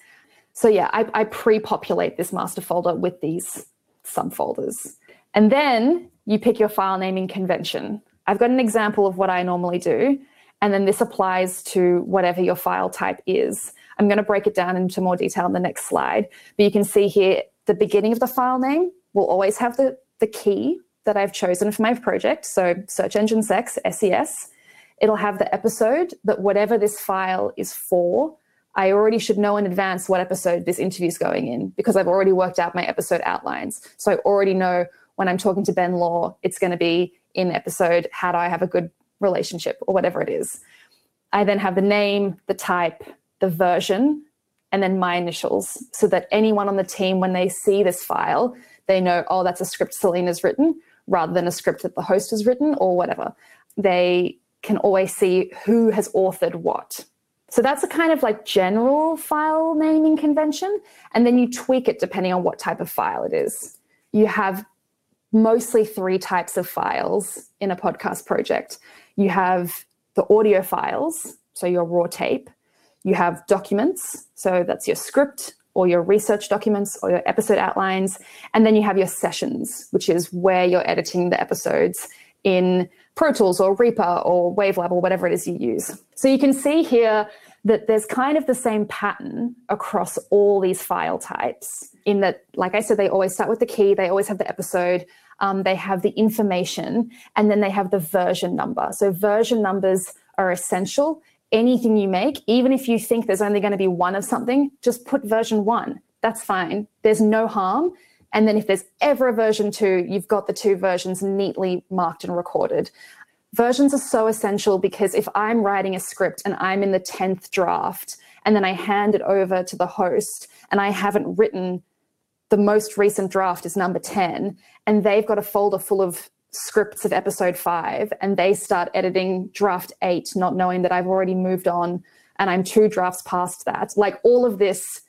So yeah, I, I pre-populate this master folder with these subfolders. And then you pick your file naming convention. I've got an example of what I normally do, and then this applies to whatever your file type is. I'm going to break it down into more detail in the next slide, but you can see here the beginning of the file name will always have the, the key that I've chosen for my project. So search engine sex, SES. It'll have the episode that whatever this file is for, I already should know in advance what episode this interview is going in because I've already worked out my episode outlines. So I already know when I'm talking to Ben Law, it's going to be in episode How Do I Have a Good Relationship or whatever it is. I then have the name, the type, the version, and then my initials so that anyone on the team, when they see this file, they know, oh, that's a script Selena's written rather than a script that the host has written or whatever. They can always see who has authored what. So that's a kind of like general file naming convention. And then you tweak it depending on what type of file it is. You have mostly three types of files in a podcast project. You have the audio files, so your raw tape. You have documents, so that's your script or your research documents or your episode outlines. And then you have your sessions, which is where you're editing the episodes in Pro Tools or Reaper or Wavelab or whatever it is you use. So you can see here that there's kind of the same pattern across all these file types in that, like I said, they always start with the key, they always have the episode, um, they have the information, and then they have the version number. So version numbers are essential. Anything you make, even if you think there's only going to be one of something, just put version one. That's fine. There's no harm. And then if there's ever a version two, you've got the two versions neatly marked and recorded. Versions are so essential because if I'm writing a script and I'm in the 10th draft and then I hand it over to the host and I haven't written the most recent draft is number 10 and they've got a folder full of scripts of episode 5 and they start editing draft 8 not knowing that I've already moved on and I'm two drafts past that. Like all of this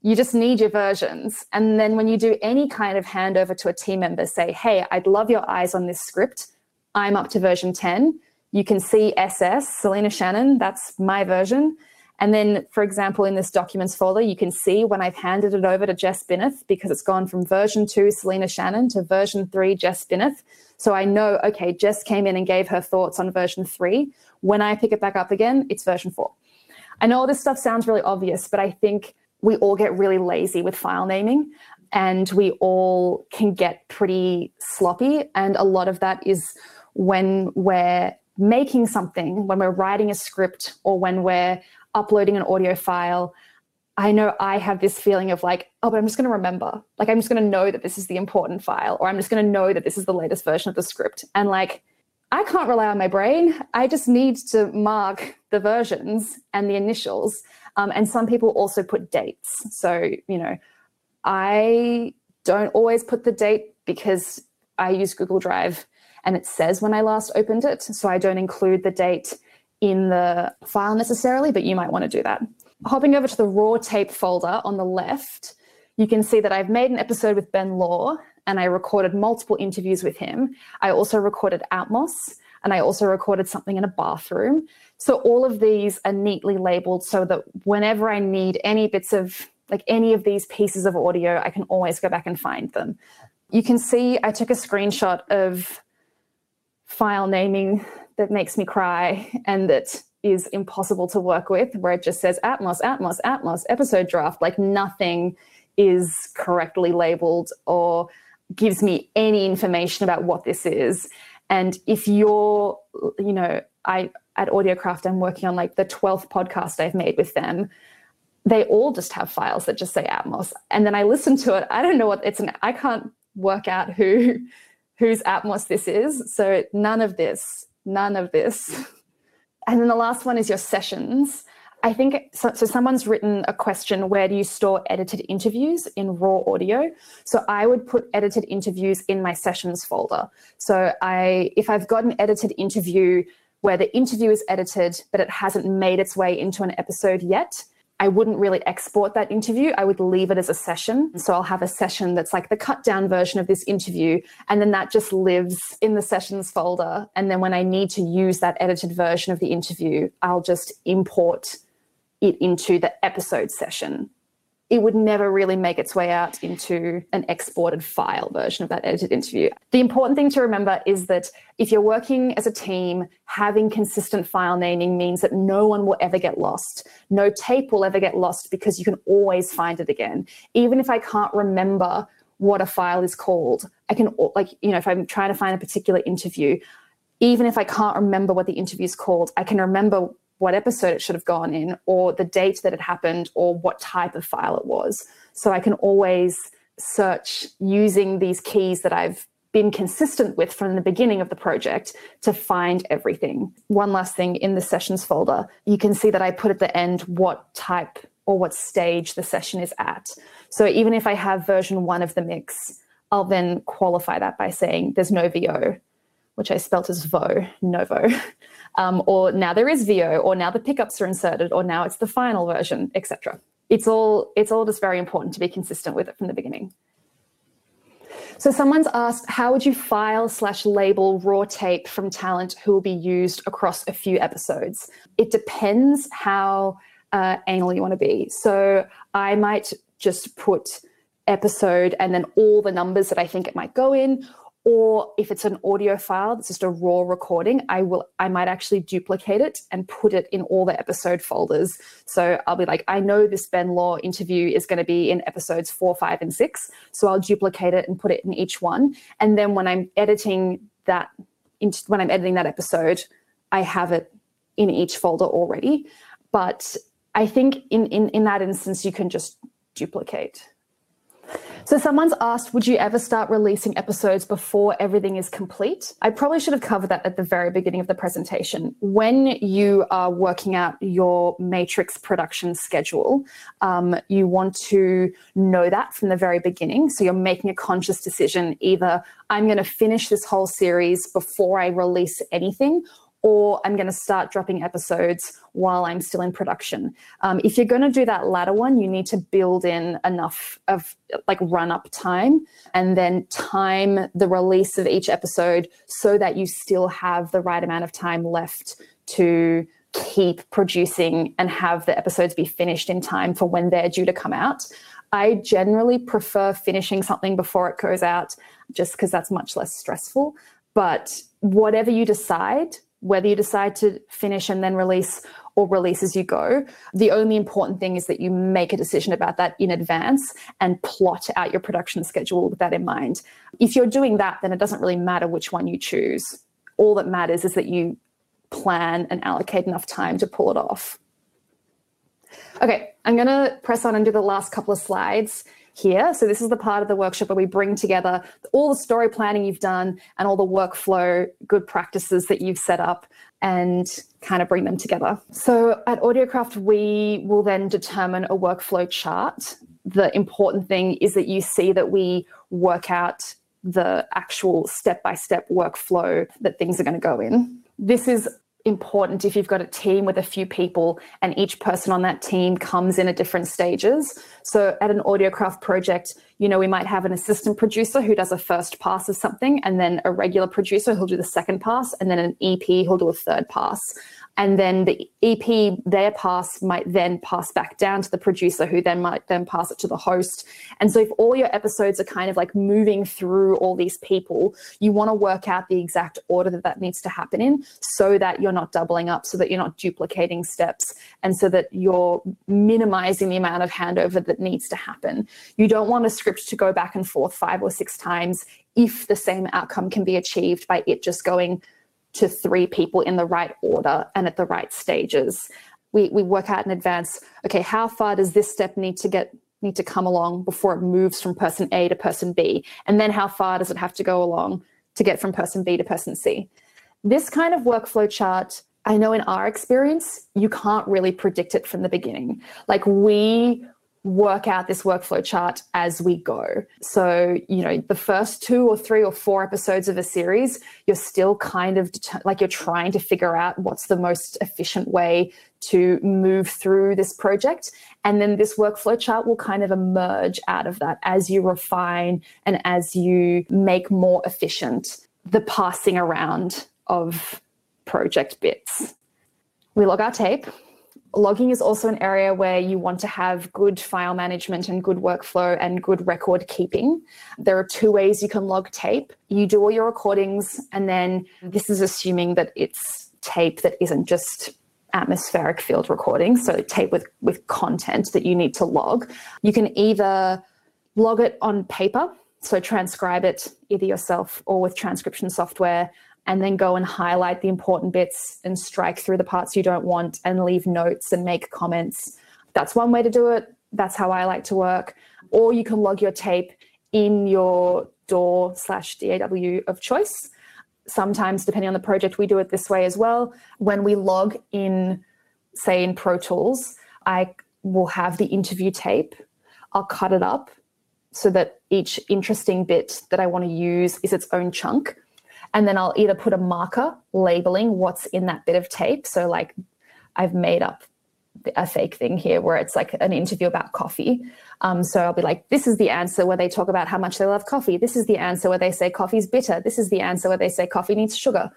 you just need your versions. And then when you do any kind of handover to a team member say hey I'd love your eyes on this script I'm up to version 10. You can see SS, Selena Shannon, that's my version. And then, for example, in this documents folder, you can see when I've handed it over to Jess Binneth because it's gone from version two, Selena Shannon, to version three, Jess Binneth. So I know, okay, Jess came in and gave her thoughts on version three. When I pick it back up again, it's version four. I know all this stuff sounds really obvious, but I think we all get really lazy with file naming and we all can get pretty sloppy. And a lot of that is when we're making something, when we're writing a script, or when we're uploading an audio file, I know I have this feeling of like, oh, but I'm just going to remember. Like, I'm just going to know that this is the important file, or I'm just going to know that this is the latest version of the script. And like, I can't rely on my brain. I just need to mark the versions and the initials. Um, and some people also put dates. So, you know, I don't always put the date because I use Google Drive and it says when I last opened it. So I don't include the date in the file necessarily, but you might want to do that. Hopping over to the raw tape folder on the left, you can see that I've made an episode with Ben Law and I recorded multiple interviews with him. I also recorded Atmos and I also recorded something in a bathroom. So all of these are neatly labeled so that whenever I need any bits of like any of these pieces of audio, I can always go back and find them. You can see I took a screenshot of file naming that makes me cry and that is impossible to work with, where it just says Atmos, Atmos, Atmos, episode draft. Like nothing is correctly labeled or gives me any information about what this is. And if you're, you know, I at Audiocraft, I'm working on like the 12th podcast I've made with them. They all just have files that just say Atmos. And then I listen to it. I don't know what it's an, I can't work out who whose Atmos this is. So none of this, none of this. And then the last one is your sessions. I think so, so, Someone's written a question where do you store edited interviews in raw audio? So I would put edited interviews in my sessions folder. So I, if I've got an edited interview where the interview is edited but it hasn't made its way into an episode yet, I wouldn't really export that interview. I would leave it as a session. Mm. So I'll have a session that's like the cut down version of this interview. And then that just lives in the sessions folder. And then when I need to use that edited version of the interview, I'll just import it into the episode session it would never really make its way out into an exported file version of that edited interview. The important thing to remember is that if you're working as a team, having consistent file naming means that no one will ever get lost. No tape will ever get lost because you can always find it again. Even if I can't remember what a file is called, I can, like, you know, if I'm trying to find a particular interview, even if I can't remember what the interview is called, I can remember what episode it should have gone in, or the date that it happened, or what type of file it was. So I can always search using these keys that I've been consistent with from the beginning of the project to find everything. One last thing in the sessions folder, you can see that I put at the end what type or what stage the session is at. So even if I have version one of the mix, I'll then qualify that by saying there's no VO, which I spelt as VO, Novo. um, or now there is VO, or now the pickups are inserted, or now it's the final version, etc. It's all it's all just very important to be consistent with it from the beginning. So someone's asked, how would you file slash label raw tape from talent who will be used across a few episodes? It depends how uh, anal you want to be. So I might just put episode and then all the numbers that I think it might go in, or if it's an audio file that's just a raw recording i will i might actually duplicate it and put it in all the episode folders. So i'll be like i know this ben law interview is going to be in episodes four five and six so i'll duplicate it and put it in each one. And then when i'm editing that when i'm editing that episode i have it in each folder already. But i think in in, in that instance you can just duplicate so someone's asked, would you ever start releasing episodes before everything is complete? I probably should have covered that at the very beginning of the presentation. When you are working out your matrix production schedule, um, you want to know that from the very beginning. So you're making a conscious decision either I'm going to finish this whole series before I release anything, or I'm going to start dropping episodes while I'm still in production. Um, if you're going to do that latter one, you need to build in enough of like run up time and then time the release of each episode so that you still have the right amount of time left to keep producing and have the episodes be finished in time for when they're due to come out. I generally prefer finishing something before it goes out just because that's much less stressful. But whatever you decide, whether you decide to finish and then release or release as you go. The only important thing is that you make a decision about that in advance and plot out your production schedule with that in mind. If you're doing that, then it doesn't really matter which one you choose. All that matters is that you plan and allocate enough time to pull it off. Okay, I'm going to press on and do the last couple of slides here. So this is the part of the workshop where we bring together all the story planning you've done and all the workflow good practices that you've set up and kind of bring them together. So at Audiocraft, we will then determine a workflow chart. The important thing is that you see that we work out the actual step by step workflow that things are going to go in. This is important if you've got a team with a few people and each person on that team comes in at different stages. So at an Audiocraft project, you know, we might have an assistant producer who does a first pass of something, and then a regular producer who'll do the second pass, and then an EP who'll do a third pass and then the EP, their pass might then pass back down to the producer, who then might then pass it to the host. And so, if all your episodes are kind of like moving through all these people, you want to work out the exact order that that needs to happen in, so that you're not doubling up, so that you're not duplicating steps, and so that you're minimizing the amount of handover that needs to happen. You don't want a script to go back and forth five or six times if the same outcome can be achieved by it just going to three people in the right order and at the right stages. We, we work out in advance, okay, how far does this step need to get need to come along before it moves from person A to person B? And then how far does it have to go along to get from person B to person C? This kind of workflow chart, I know in our experience, you can't really predict it from the beginning. Like we work out this workflow chart as we go. So, you know, the first two or three or four episodes of a series, you're still kind of like you're trying to figure out what's the most efficient way to move through this project. And then this workflow chart will kind of emerge out of that as you refine and as you make more efficient the passing around of project bits. We log our tape Logging is also an area where you want to have good file management and good workflow and good record keeping. There are two ways you can log tape. You do all your recordings, and then this is assuming that it's tape that isn't just atmospheric field recordings, so tape with, with content that you need to log. You can either log it on paper, so transcribe it either yourself or with transcription software and then go and highlight the important bits and strike through the parts you don't want and leave notes and make comments. That's one way to do it. That's how I like to work. Or you can log your tape in your DAW slash DAW of choice. Sometimes, depending on the project, we do it this way as well. When we log in, say in Pro Tools, I will have the interview tape. I'll cut it up so that each interesting bit that I want to use is its own chunk. And then I'll either put a marker labeling what's in that bit of tape. So, like, I've made up a fake thing here where it's like an interview about coffee. Um, so I'll be like, this is the answer where they talk about how much they love coffee. This is the answer where they say coffee's bitter. This is the answer where they say coffee needs sugar.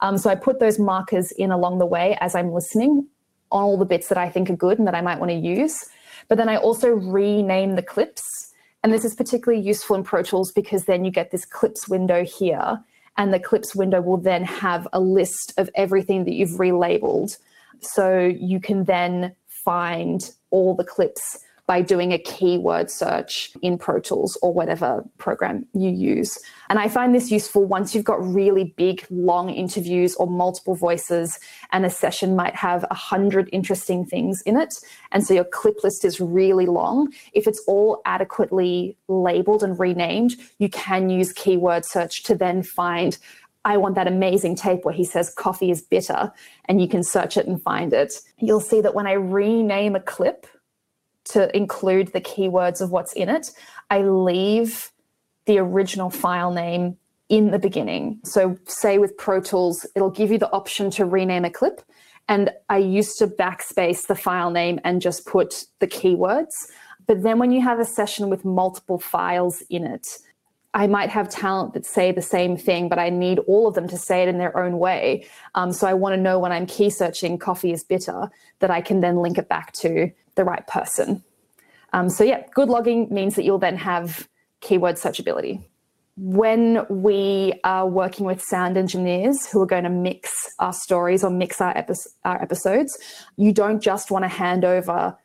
Um, so I put those markers in along the way as I'm listening on all the bits that I think are good and that I might want to use. But then I also rename the clips. And this is particularly useful in Pro Tools because then you get this clips window here and the clips window will then have a list of everything that you've relabeled. So you can then find all the clips by doing a keyword search in Pro Tools or whatever program you use. And I find this useful once you've got really big, long interviews or multiple voices, and a session might have a hundred interesting things in it. And so your clip list is really long. If it's all adequately labeled and renamed, you can use keyword search to then find I want that amazing tape where he says coffee is bitter, and you can search it and find it. You'll see that when I rename a clip, to include the keywords of what's in it, I leave the original file name in the beginning. So, say with Pro Tools, it'll give you the option to rename a clip. And I used to backspace the file name and just put the keywords. But then when you have a session with multiple files in it, I might have talent that say the same thing, but I need all of them to say it in their own way. Um, so I want to know when I'm key searching coffee is bitter that I can then link it back to the right person. Um, so yeah, good logging means that you'll then have keyword searchability. When we are working with sound engineers who are going to mix our stories or mix our, epi- our episodes, you don't just want to hand over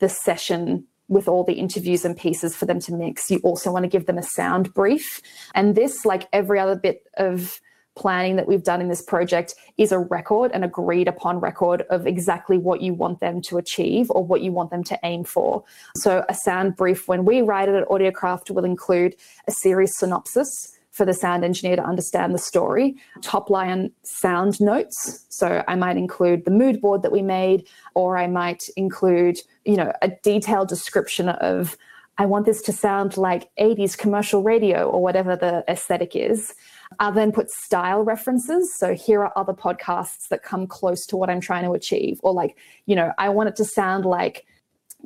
the session with all the interviews and pieces for them to mix. You also want to give them a sound brief. And this, like every other bit of planning that we've done in this project is a record, an agreed upon record of exactly what you want them to achieve or what you want them to aim for. So, a sound brief, when we write it at Audiocraft, will include a series synopsis for the sound engineer to understand the story, top line sound notes. So I might include the mood board that we made, or I might include, you know, a detailed description of I want this to sound like 80s commercial radio or whatever the aesthetic is. I'll then put style references. So here are other podcasts that come close to what I'm trying to achieve. Or like, you know, I want it to sound like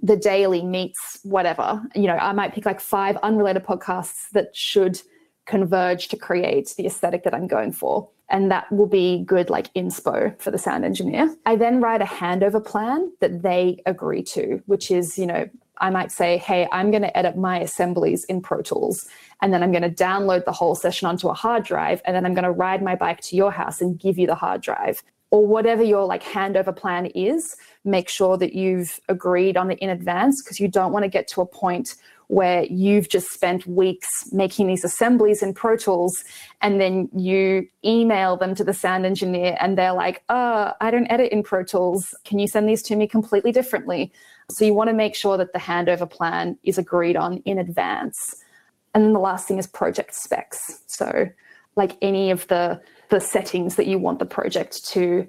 the daily meets whatever. You know, I might pick like five unrelated podcasts that should converge to create the aesthetic that I'm going for. And that will be good, like inspo for the sound engineer. I then write a handover plan that they agree to, which is, you know, I might say, hey, I'm going to edit my assemblies in Pro Tools, and then I'm going to download the whole session onto a hard drive, and then I'm going to ride my bike to your house and give you the hard drive or whatever your like handover plan is, make sure that you've agreed on it in advance because you don't want to get to a point where you've just spent weeks making these assemblies in Pro Tools and then you email them to the sound engineer and they're like, oh, I don't edit in Pro Tools. Can you send these to me completely differently? So you want to make sure that the handover plan is agreed on in advance. And then the last thing is project specs. So like any of the the settings that you want the project to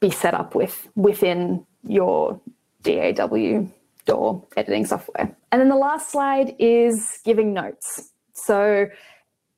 be set up with within your DAW DAW editing software. And then the last slide is giving notes. So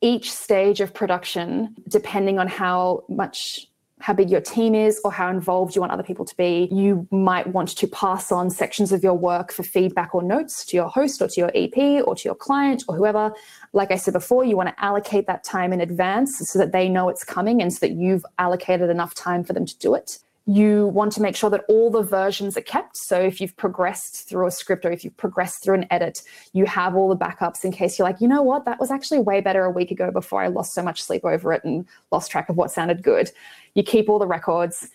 each stage of production, depending on how much how big your team is or how involved you want other people to be. You might want to pass on sections of your work for feedback or notes to your host or to your EP or to your client or whoever. Like I said before, you want to allocate that time in advance so that they know it's coming and so that you've allocated enough time for them to do it you want to make sure that all the versions are kept. So if you've progressed through a script or if you've progressed through an edit, you have all the backups in case you're like, you know what, that was actually way better a week ago before I lost so much sleep over it and lost track of what sounded good. You keep all the records.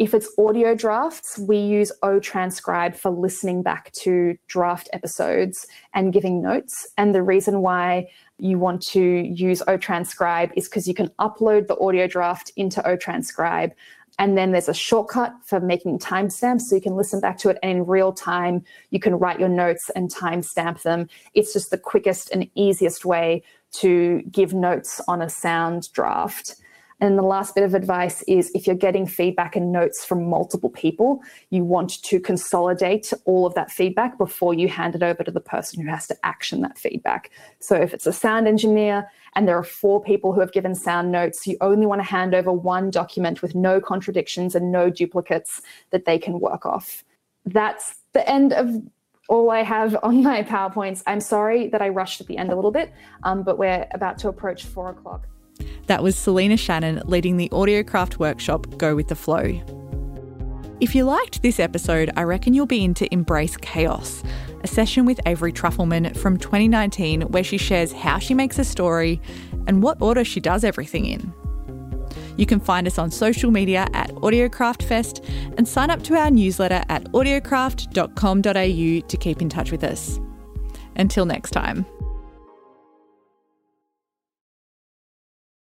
If it's audio drafts, we use OTranscribe for listening back to draft episodes and giving notes. And the reason why you want to use OTranscribe is because you can upload the audio draft into OTranscribe and then there's a shortcut for making timestamps so you can listen back to it and in real time you can write your notes and timestamp them. It's just the quickest and easiest way to give notes on a sound draft. And the last bit of advice is if you're getting feedback and notes from multiple people, you want to consolidate all of that feedback before you hand it over to the person who has to action that feedback. So if it's a sound engineer and there are four people who have given sound notes, you only want to hand over one document with no contradictions and no duplicates that they can work off. That's the end of all I have on my PowerPoints. I'm sorry that I rushed at the end a little bit, um, but we're about to approach four o'clock. That was Selena Shannon leading the Audiocraft workshop Go with the Flow. If you liked this episode, I reckon you'll be into Embrace Chaos, a session with Avery Trufelman from 2019 where she shares how she makes a story and what order she does everything in. You can find us on social media at AudiocraftFest and sign up to our newsletter at audiocraft.com.au to keep in touch with us. Until next time.